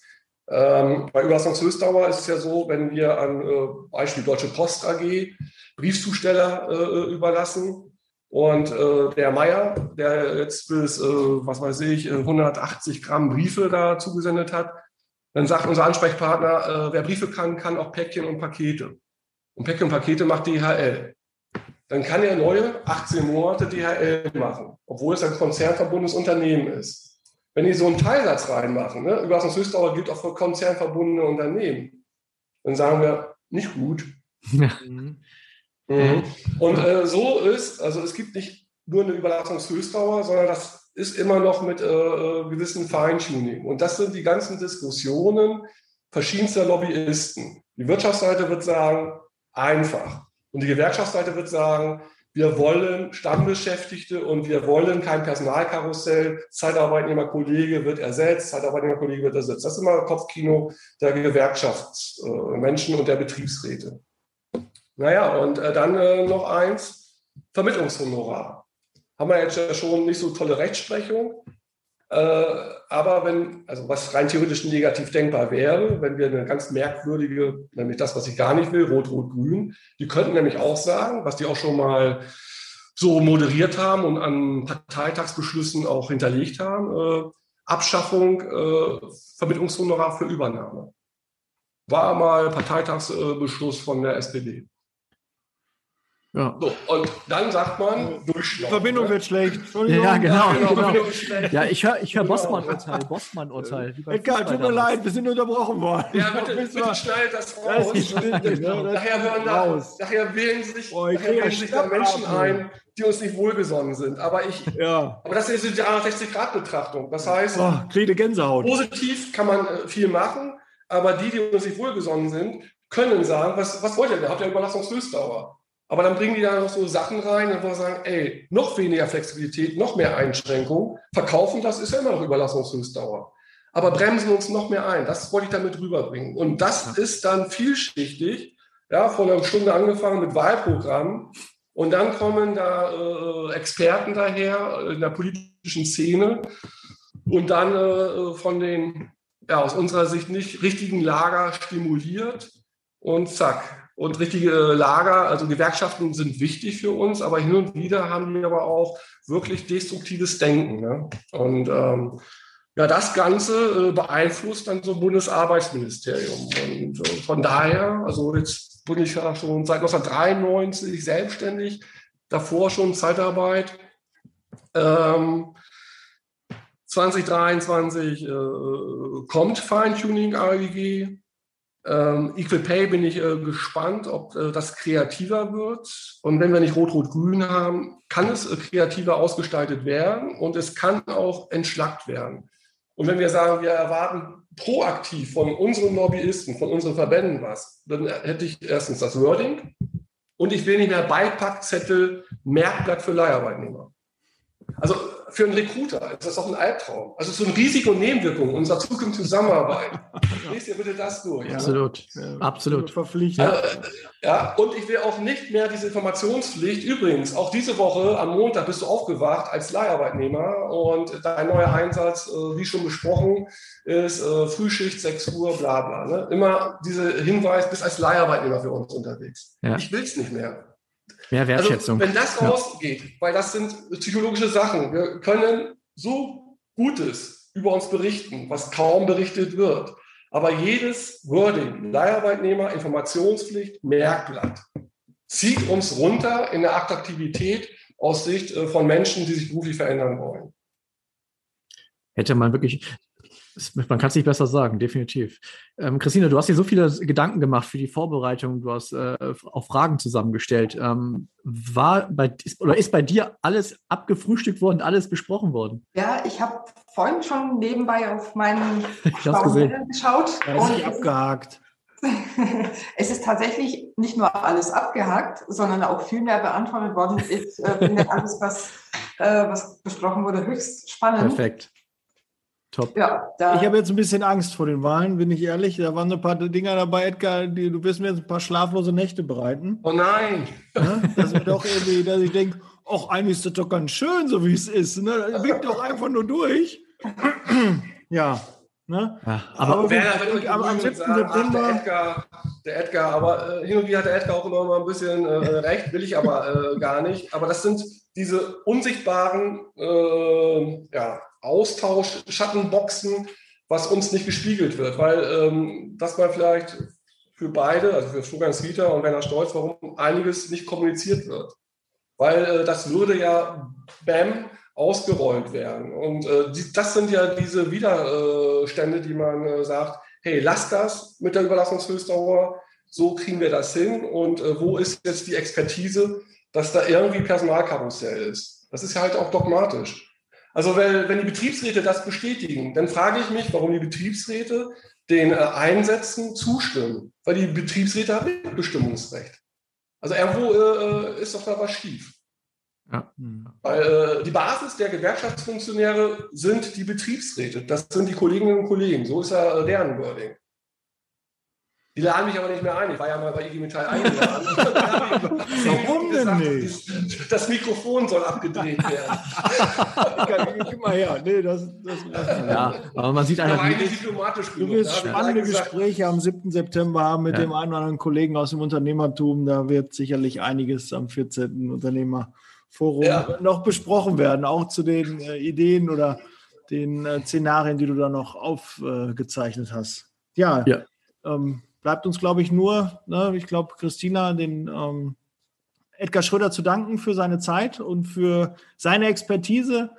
Ähm, bei Überlassungshöchstdauer ist es ja so, wenn wir an äh, Beispiel Deutsche Post AG Briefzusteller äh, überlassen und äh, der Meier, der jetzt bis, äh, was weiß ich, 180 Gramm Briefe da zugesendet hat, dann sagt unser Ansprechpartner, äh, wer Briefe kann, kann auch Päckchen und Pakete. Und Päckchen und Pakete macht DHL dann kann er neue 18 Monate DHL machen, obwohl es ein konzernverbundenes Unternehmen ist. Wenn die so einen Teilsatz reinmachen, ne, Überlassungshöchstdauer gilt auch für konzernverbundene Unternehmen, dann sagen wir, nicht gut. Mhm. Mhm. Und äh, so ist, also es gibt nicht nur eine Überlassungshöchstdauer, sondern das ist immer noch mit äh, äh gewissen Feintuning. Und das sind die ganzen Diskussionen verschiedenster Lobbyisten. Die Wirtschaftsseite wird sagen, einfach. Und die Gewerkschaftsseite wird sagen, wir wollen Stammbeschäftigte und wir wollen kein Personalkarussell. Zeitarbeitnehmerkollege wird ersetzt, Zeitarbeitnehmerkollege wird ersetzt. Das ist immer Kopfkino der Gewerkschaftsmenschen und der Betriebsräte. Naja, und äh, dann äh, noch eins, Vermittlungshonorar. Haben wir jetzt schon nicht so tolle Rechtsprechung. Äh, aber wenn, also was rein theoretisch negativ denkbar wäre, wenn wir eine ganz merkwürdige, nämlich das, was ich gar nicht will, Rot-Rot-Grün, die könnten nämlich auch sagen, was die auch schon mal so moderiert haben und an Parteitagsbeschlüssen auch hinterlegt haben, äh, Abschaffung äh, Vermittlungshonorar für Übernahme. War mal Parteitagsbeschluss von der SPD. Ja. So, und dann sagt man, Die Verbindung ne? wird schlecht. Ja, genau. Ja, genau. ja ich höre ich hör genau. Bossmann-Urteil. Bossmann-Urteil. Egal, tut mir leid, wir sind unterbrochen worden. Ja, bitte, bitte schneidet das raus. Das stimmt, ne? Nachher hören da, nachher wählen sich, oh, nachher wählen sich da Menschen ein, die uns nicht wohlgesonnen sind. Aber ich, ja. aber das ist die 360-Grad-Betrachtung. Das heißt, oh, Gänsehaut. positiv kann man äh, viel machen, aber die, die uns nicht wohlgesonnen sind, können sagen, was, was wollt ihr denn? Habt ihr Überlassungshöchstdauer? Aber dann bringen die da noch so Sachen rein, wo wir sagen, ey, noch weniger Flexibilität, noch mehr Einschränkungen. Verkaufen, das ist ja immer noch Überlassungshöchstdauer. Aber bremsen uns noch mehr ein. Das wollte ich damit rüberbringen. Und das ist dann vielschichtig. Ja, vor einer Stunde angefangen mit Wahlprogrammen. Und dann kommen da äh, Experten daher in der politischen Szene und dann äh, von den, ja, aus unserer Sicht nicht richtigen Lager stimuliert. Und zack, und richtige Lager, also Gewerkschaften sind wichtig für uns, aber hin und wieder haben wir aber auch wirklich destruktives Denken. Ne? Und ähm, Ja, das Ganze äh, beeinflusst dann so ein Bundesarbeitsministerium. Und äh, von daher, also jetzt bin ich ja schon seit 1993 selbstständig, davor schon Zeitarbeit. Ähm, 2023 äh, kommt Feintuning AEG. Ähm, Equal Pay bin ich äh, gespannt, ob äh, das kreativer wird. Und wenn wir nicht Rot-Rot-Grün haben, kann es äh, kreativer ausgestaltet werden und es kann auch entschlackt werden. Und wenn wir sagen, wir erwarten proaktiv von unseren Lobbyisten, von unseren Verbänden was, dann hätte ich erstens das Wording und ich will nicht mehr Beipackzettel, Merkblatt für Leiharbeitnehmer. Also für einen Recruiter ist das doch ein Albtraum. Also so ein Risiko und Nebenwirkung unserer zukünftigen Zusammenarbeit. Lest ihr bitte das durch. Absolut, Ja. absolut. Verpflichtet. Ja, ja, und ich will auch nicht mehr diese Informationspflicht. Übrigens, auch diese Woche am Montag bist du aufgewacht als Leiharbeitnehmer und dein neuer Einsatz, äh, wie schon besprochen, ist äh, Frühschicht, 6 Uhr, bla bla. Ne? Immer dieser Hinweis, bist als Leiharbeitnehmer für uns unterwegs. Ja. Ich will es nicht mehr. Mehr Wertschätzung. Also, wenn das Ja. rausgeht, weil das sind psychologische Sachen. Wir können so Gutes über uns berichten, was kaum berichtet wird. Aber jedes Wording, Leiharbeitnehmer, Informationspflicht, Merkblatt, zieht uns runter in der Attraktivität aus Sicht äh, von Menschen, die sich beruflich verändern wollen. Hätte man wirklich, man kann es nicht besser sagen, definitiv. Ähm, Christine, du hast dir so viele Gedanken gemacht für die Vorbereitung, du hast äh, auch Fragen zusammengestellt. Ähm, war bei, ist, oder ist bei dir alles abgefrühstückt worden, alles besprochen worden? Ja, ich habe vorhin schon nebenbei auf meinen Ich hab's gesehen. Schlauen geschaut. Da ist und abgehakt. es ist tatsächlich nicht nur alles abgehakt, sondern auch viel mehr beantwortet worden. Ich äh, finde alles, was, äh, was besprochen wurde, höchst spannend. Perfekt. Top. Ja, da, Ich habe jetzt ein bisschen Angst vor den Wahlen, bin ich ehrlich. Da waren so ein paar Dinger dabei, Edgar, die, du wirst mir jetzt ein paar schlaflose Nächte bereiten. Oh nein! Ne? Dass wir doch irgendwie, dass ich denke, ach, eigentlich ist das doch ganz schön, so wie es ist. Ne? Winkt doch einfach nur durch. ja. Ne? Ja, aber Aber Wer euch am- am begrüßen 7. und sagen, ach, der September- Edgar, der Edgar, aber äh, hin und wieder hat der Edgar auch immer mal ein bisschen äh, recht, will ich aber äh, gar nicht. Aber das sind diese unsichtbaren äh, ja, Austausch, Schattenboxen, was uns nicht gespiegelt wird, weil ähm, das mal vielleicht für beide, also für Florian Swieter und Werner Stolz, warum einiges nicht kommuniziert wird. Weil äh, das würde ja BAM ausgerollt werden. Und äh, die, das sind ja diese Widerstände, die man äh, sagt, hey, lass das mit der Überlassungshöchstdauer, so kriegen wir das hin und äh, wo ist jetzt die Expertise, dass da irgendwie Personalkarussell ist. Das ist ja halt auch dogmatisch. Also weil, wenn die Betriebsräte das bestätigen, dann frage ich mich, warum die Betriebsräte den äh, Einsätzen zustimmen. Weil die Betriebsräte haben Mitbestimmungsrecht. Also irgendwo äh, ist doch da was schief. Weil äh, die Basis der Gewerkschaftsfunktionäre sind die Betriebsräte. Das sind die Kolleginnen und Kollegen. So ist ja äh, deren Wording. Die laden mich aber nicht mehr ein. Ich war ja mal bei IG Metall eingeladen. Warum denn nicht? Das Mikrofon soll abgedreht werden. Gib mal her. Nee, das, das ja, aber man sieht einfach, Du wirst Da ich spannende Gespräche am 7. September haben mit Ja. dem einen oder anderen Kollegen aus dem Unternehmertum. Da wird sicherlich einiges am 14. Unternehmerforum Ja. noch besprochen werden, auch zu den äh, Ideen oder den äh, Szenarien, die du da noch aufgezeichnet hast. Ja, Ja. Ähm, bleibt uns, glaube ich, nur, ne, ich glaube, Christina, den ähm, Edgar Schröder zu danken für seine Zeit und für seine Expertise.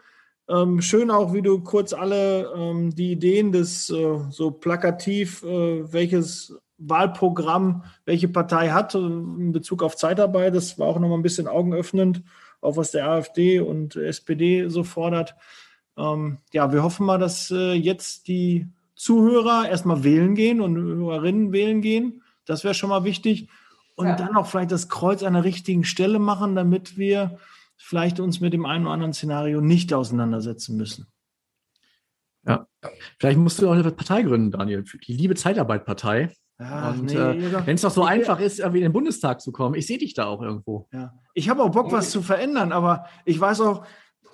Ähm, schön auch, wie du kurz alle ähm, die Ideen des äh, so plakativ, äh, welches Wahlprogramm welche Partei hat äh, in Bezug auf Zeitarbeit. Das war auch nochmal ein bisschen augenöffnend, auch was der AfD und SPD so fordert. Ähm, ja, wir hoffen mal, dass äh, jetzt die Zuhörer erstmal wählen gehen und Hörerinnen wählen gehen. Das wäre schon mal wichtig. Und Ja. dann auch vielleicht das Kreuz an der richtigen Stelle machen, damit wir vielleicht uns mit dem einen oder anderen Szenario nicht auseinandersetzen müssen. vielleicht musst du auch eine Partei gründen, Daniel, die Liebe Zeitarbeit-Partei. Ja, Und nee, äh, wenn es doch so Ich- einfach ist, irgendwie in den Bundestag zu kommen, ich sehe dich da auch irgendwo. Ja. Ich habe auch Bock, was zu verändern, aber ich weiß auch,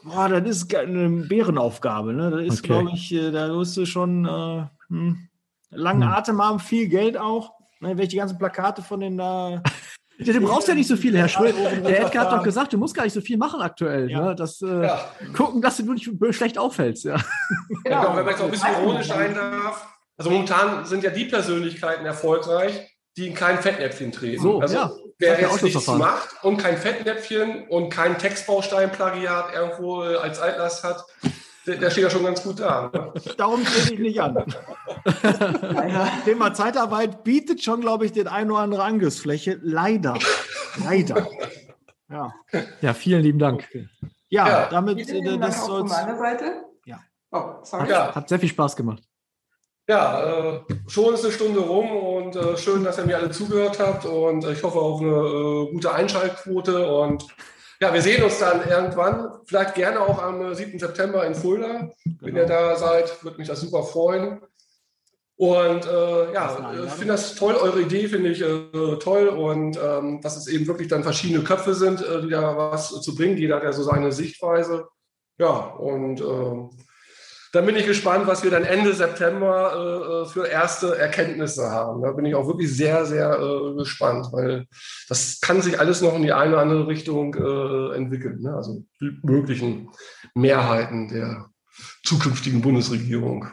boah, das ist eine Bärenaufgabe. Ne? Das ist, Okay. glaube ich, äh, da musst du schon äh, hm, langen Hm. Atem haben, viel Geld auch. Ne? Wenn ich die ganzen Plakate von denen da Ja, du brauchst ja nicht so viele, Herr Schröder. Der Edgar hat doch gesagt, du musst gar nicht so viel machen aktuell. Ja. Ne? Das, äh, Ja. Gucken, dass du nicht schlecht auffällst. Ja. Genau, wenn man jetzt auch ein bisschen ironisch sein darf. Also momentan sind ja die Persönlichkeiten erfolgreich, die in kein Fettnäpfchen treten. So, also ja. wer Hat jetzt nichts macht und kein Fettnäpfchen und kein Textbaustein-Plagiat irgendwo äh, als Altlast hat, der, der steht ja schon ganz gut da. Ne? Darum trete ich nicht an. Thema Zeitarbeit bietet schon, glaube ich, den ein oder andere Angriffsfläche. Leider. Leider. Ja. ja, vielen lieben Dank. Ja, Ja. damit, Vielen äh, Dank das auch von soll's. meiner Seite. Ja. Oh, sorry. Ja, Hat sehr viel Spaß gemacht. Ja äh, schon ist eine Stunde rum und äh, schön, dass ihr mir alle zugehört habt und äh, ich hoffe auf eine gute Einschaltquote und ja, wir sehen uns dann irgendwann, vielleicht gerne auch am äh, 7. September in Fulda. Wenn Genau. ihr da seid, würde mich das super freuen. Und äh, ja, ich finde das toll, eure Idee finde ich äh, toll und ähm, dass es eben wirklich dann verschiedene Köpfe sind, äh, die da was zu bringen. Jeder hat ja so seine Sichtweise. Ja, und dann bin ich gespannt, was wir dann Ende September äh, äh, für erste Erkenntnisse haben. Da bin ich auch wirklich sehr, sehr äh, gespannt, weil das kann sich alles noch in die eine oder andere Richtung äh, entwickeln. Ne? Also die möglichen Mehrheiten der zukünftigen Bundesregierung.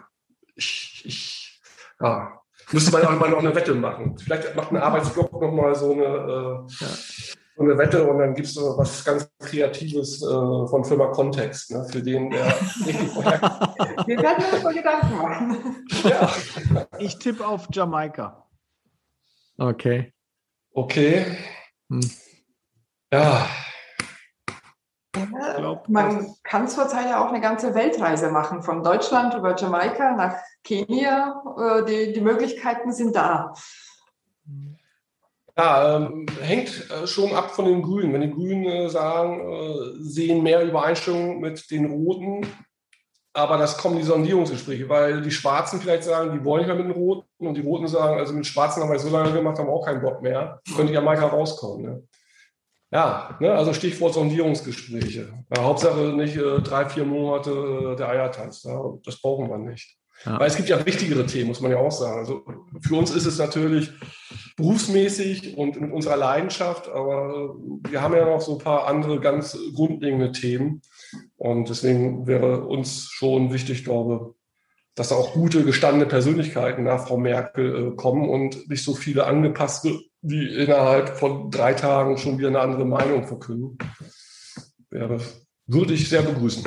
Ich, ich, ja, müsste man auch mal noch eine Wette machen. Vielleicht macht ein Arbeitsblock noch mal so eine, äh, so eine Wette und dann gibt es so was ganz Kreatives äh, von Firma Kontext, ne? für den, der richtig vorher Wir werden uns mal Gedanken machen. ja. Ich tippe auf Jamaika. Okay. Okay. Hm. Ja, glaub, Man kann zurzeit ja auch eine ganze Weltreise machen, von Deutschland über Jamaika nach Kenia. Äh, Die, die Möglichkeiten sind da. Ja ähm, hängt äh, schon ab von den Grünen. Wenn die Grünen äh, sagen, äh, sehen mehr Übereinstimmung mit den Roten, aber das kommen die Sondierungsgespräche, weil die Schwarzen vielleicht sagen, die wollen nicht mehr mit den Roten und die Roten sagen, also mit Schwarzen haben wir so lange gemacht, haben auch keinen Bock mehr. Könnte Jamaika rauskommen. Ne? Ja, ne, also Stichwort Sondierungsgespräche. Ja, Hauptsache nicht äh, drei, vier Monate äh, der Eiertanz. Ja, das brauchen wir nicht. Ja. Weil es gibt ja wichtigere Themen, muss man ja auch sagen. Also für uns ist es natürlich berufsmäßig und mit unserer Leidenschaft, aber wir haben ja noch so ein paar andere ganz grundlegende Themen. Und deswegen wäre uns schon wichtig, glaube dass da auch gute, gestandene Persönlichkeiten nach Frau Merkel äh, kommen und nicht so viele angepasste, die innerhalb von drei Tagen schon wieder eine andere Meinung verkünden. Wäre, würde ich sehr begrüßen.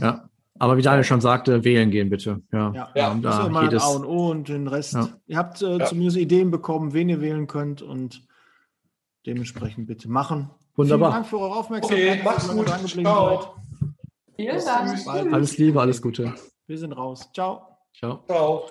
Ja. Aber wie Daniel schon sagte, wählen gehen bitte. Ja, Ja, Ja, das ist immer jedes, ein A und O und den Rest. Ja. Ihr habt äh, Ja. zumindest Ideen bekommen, wen ihr wählen könnt und dementsprechend bitte machen. Wunderbar. Vielen Dank für eure Aufmerksamkeit. Okay, macht's gut. Ciao. Vielen Dank. Alles Liebe, alles Gute. Wir sind raus. Ciao. Ciao. Ciao.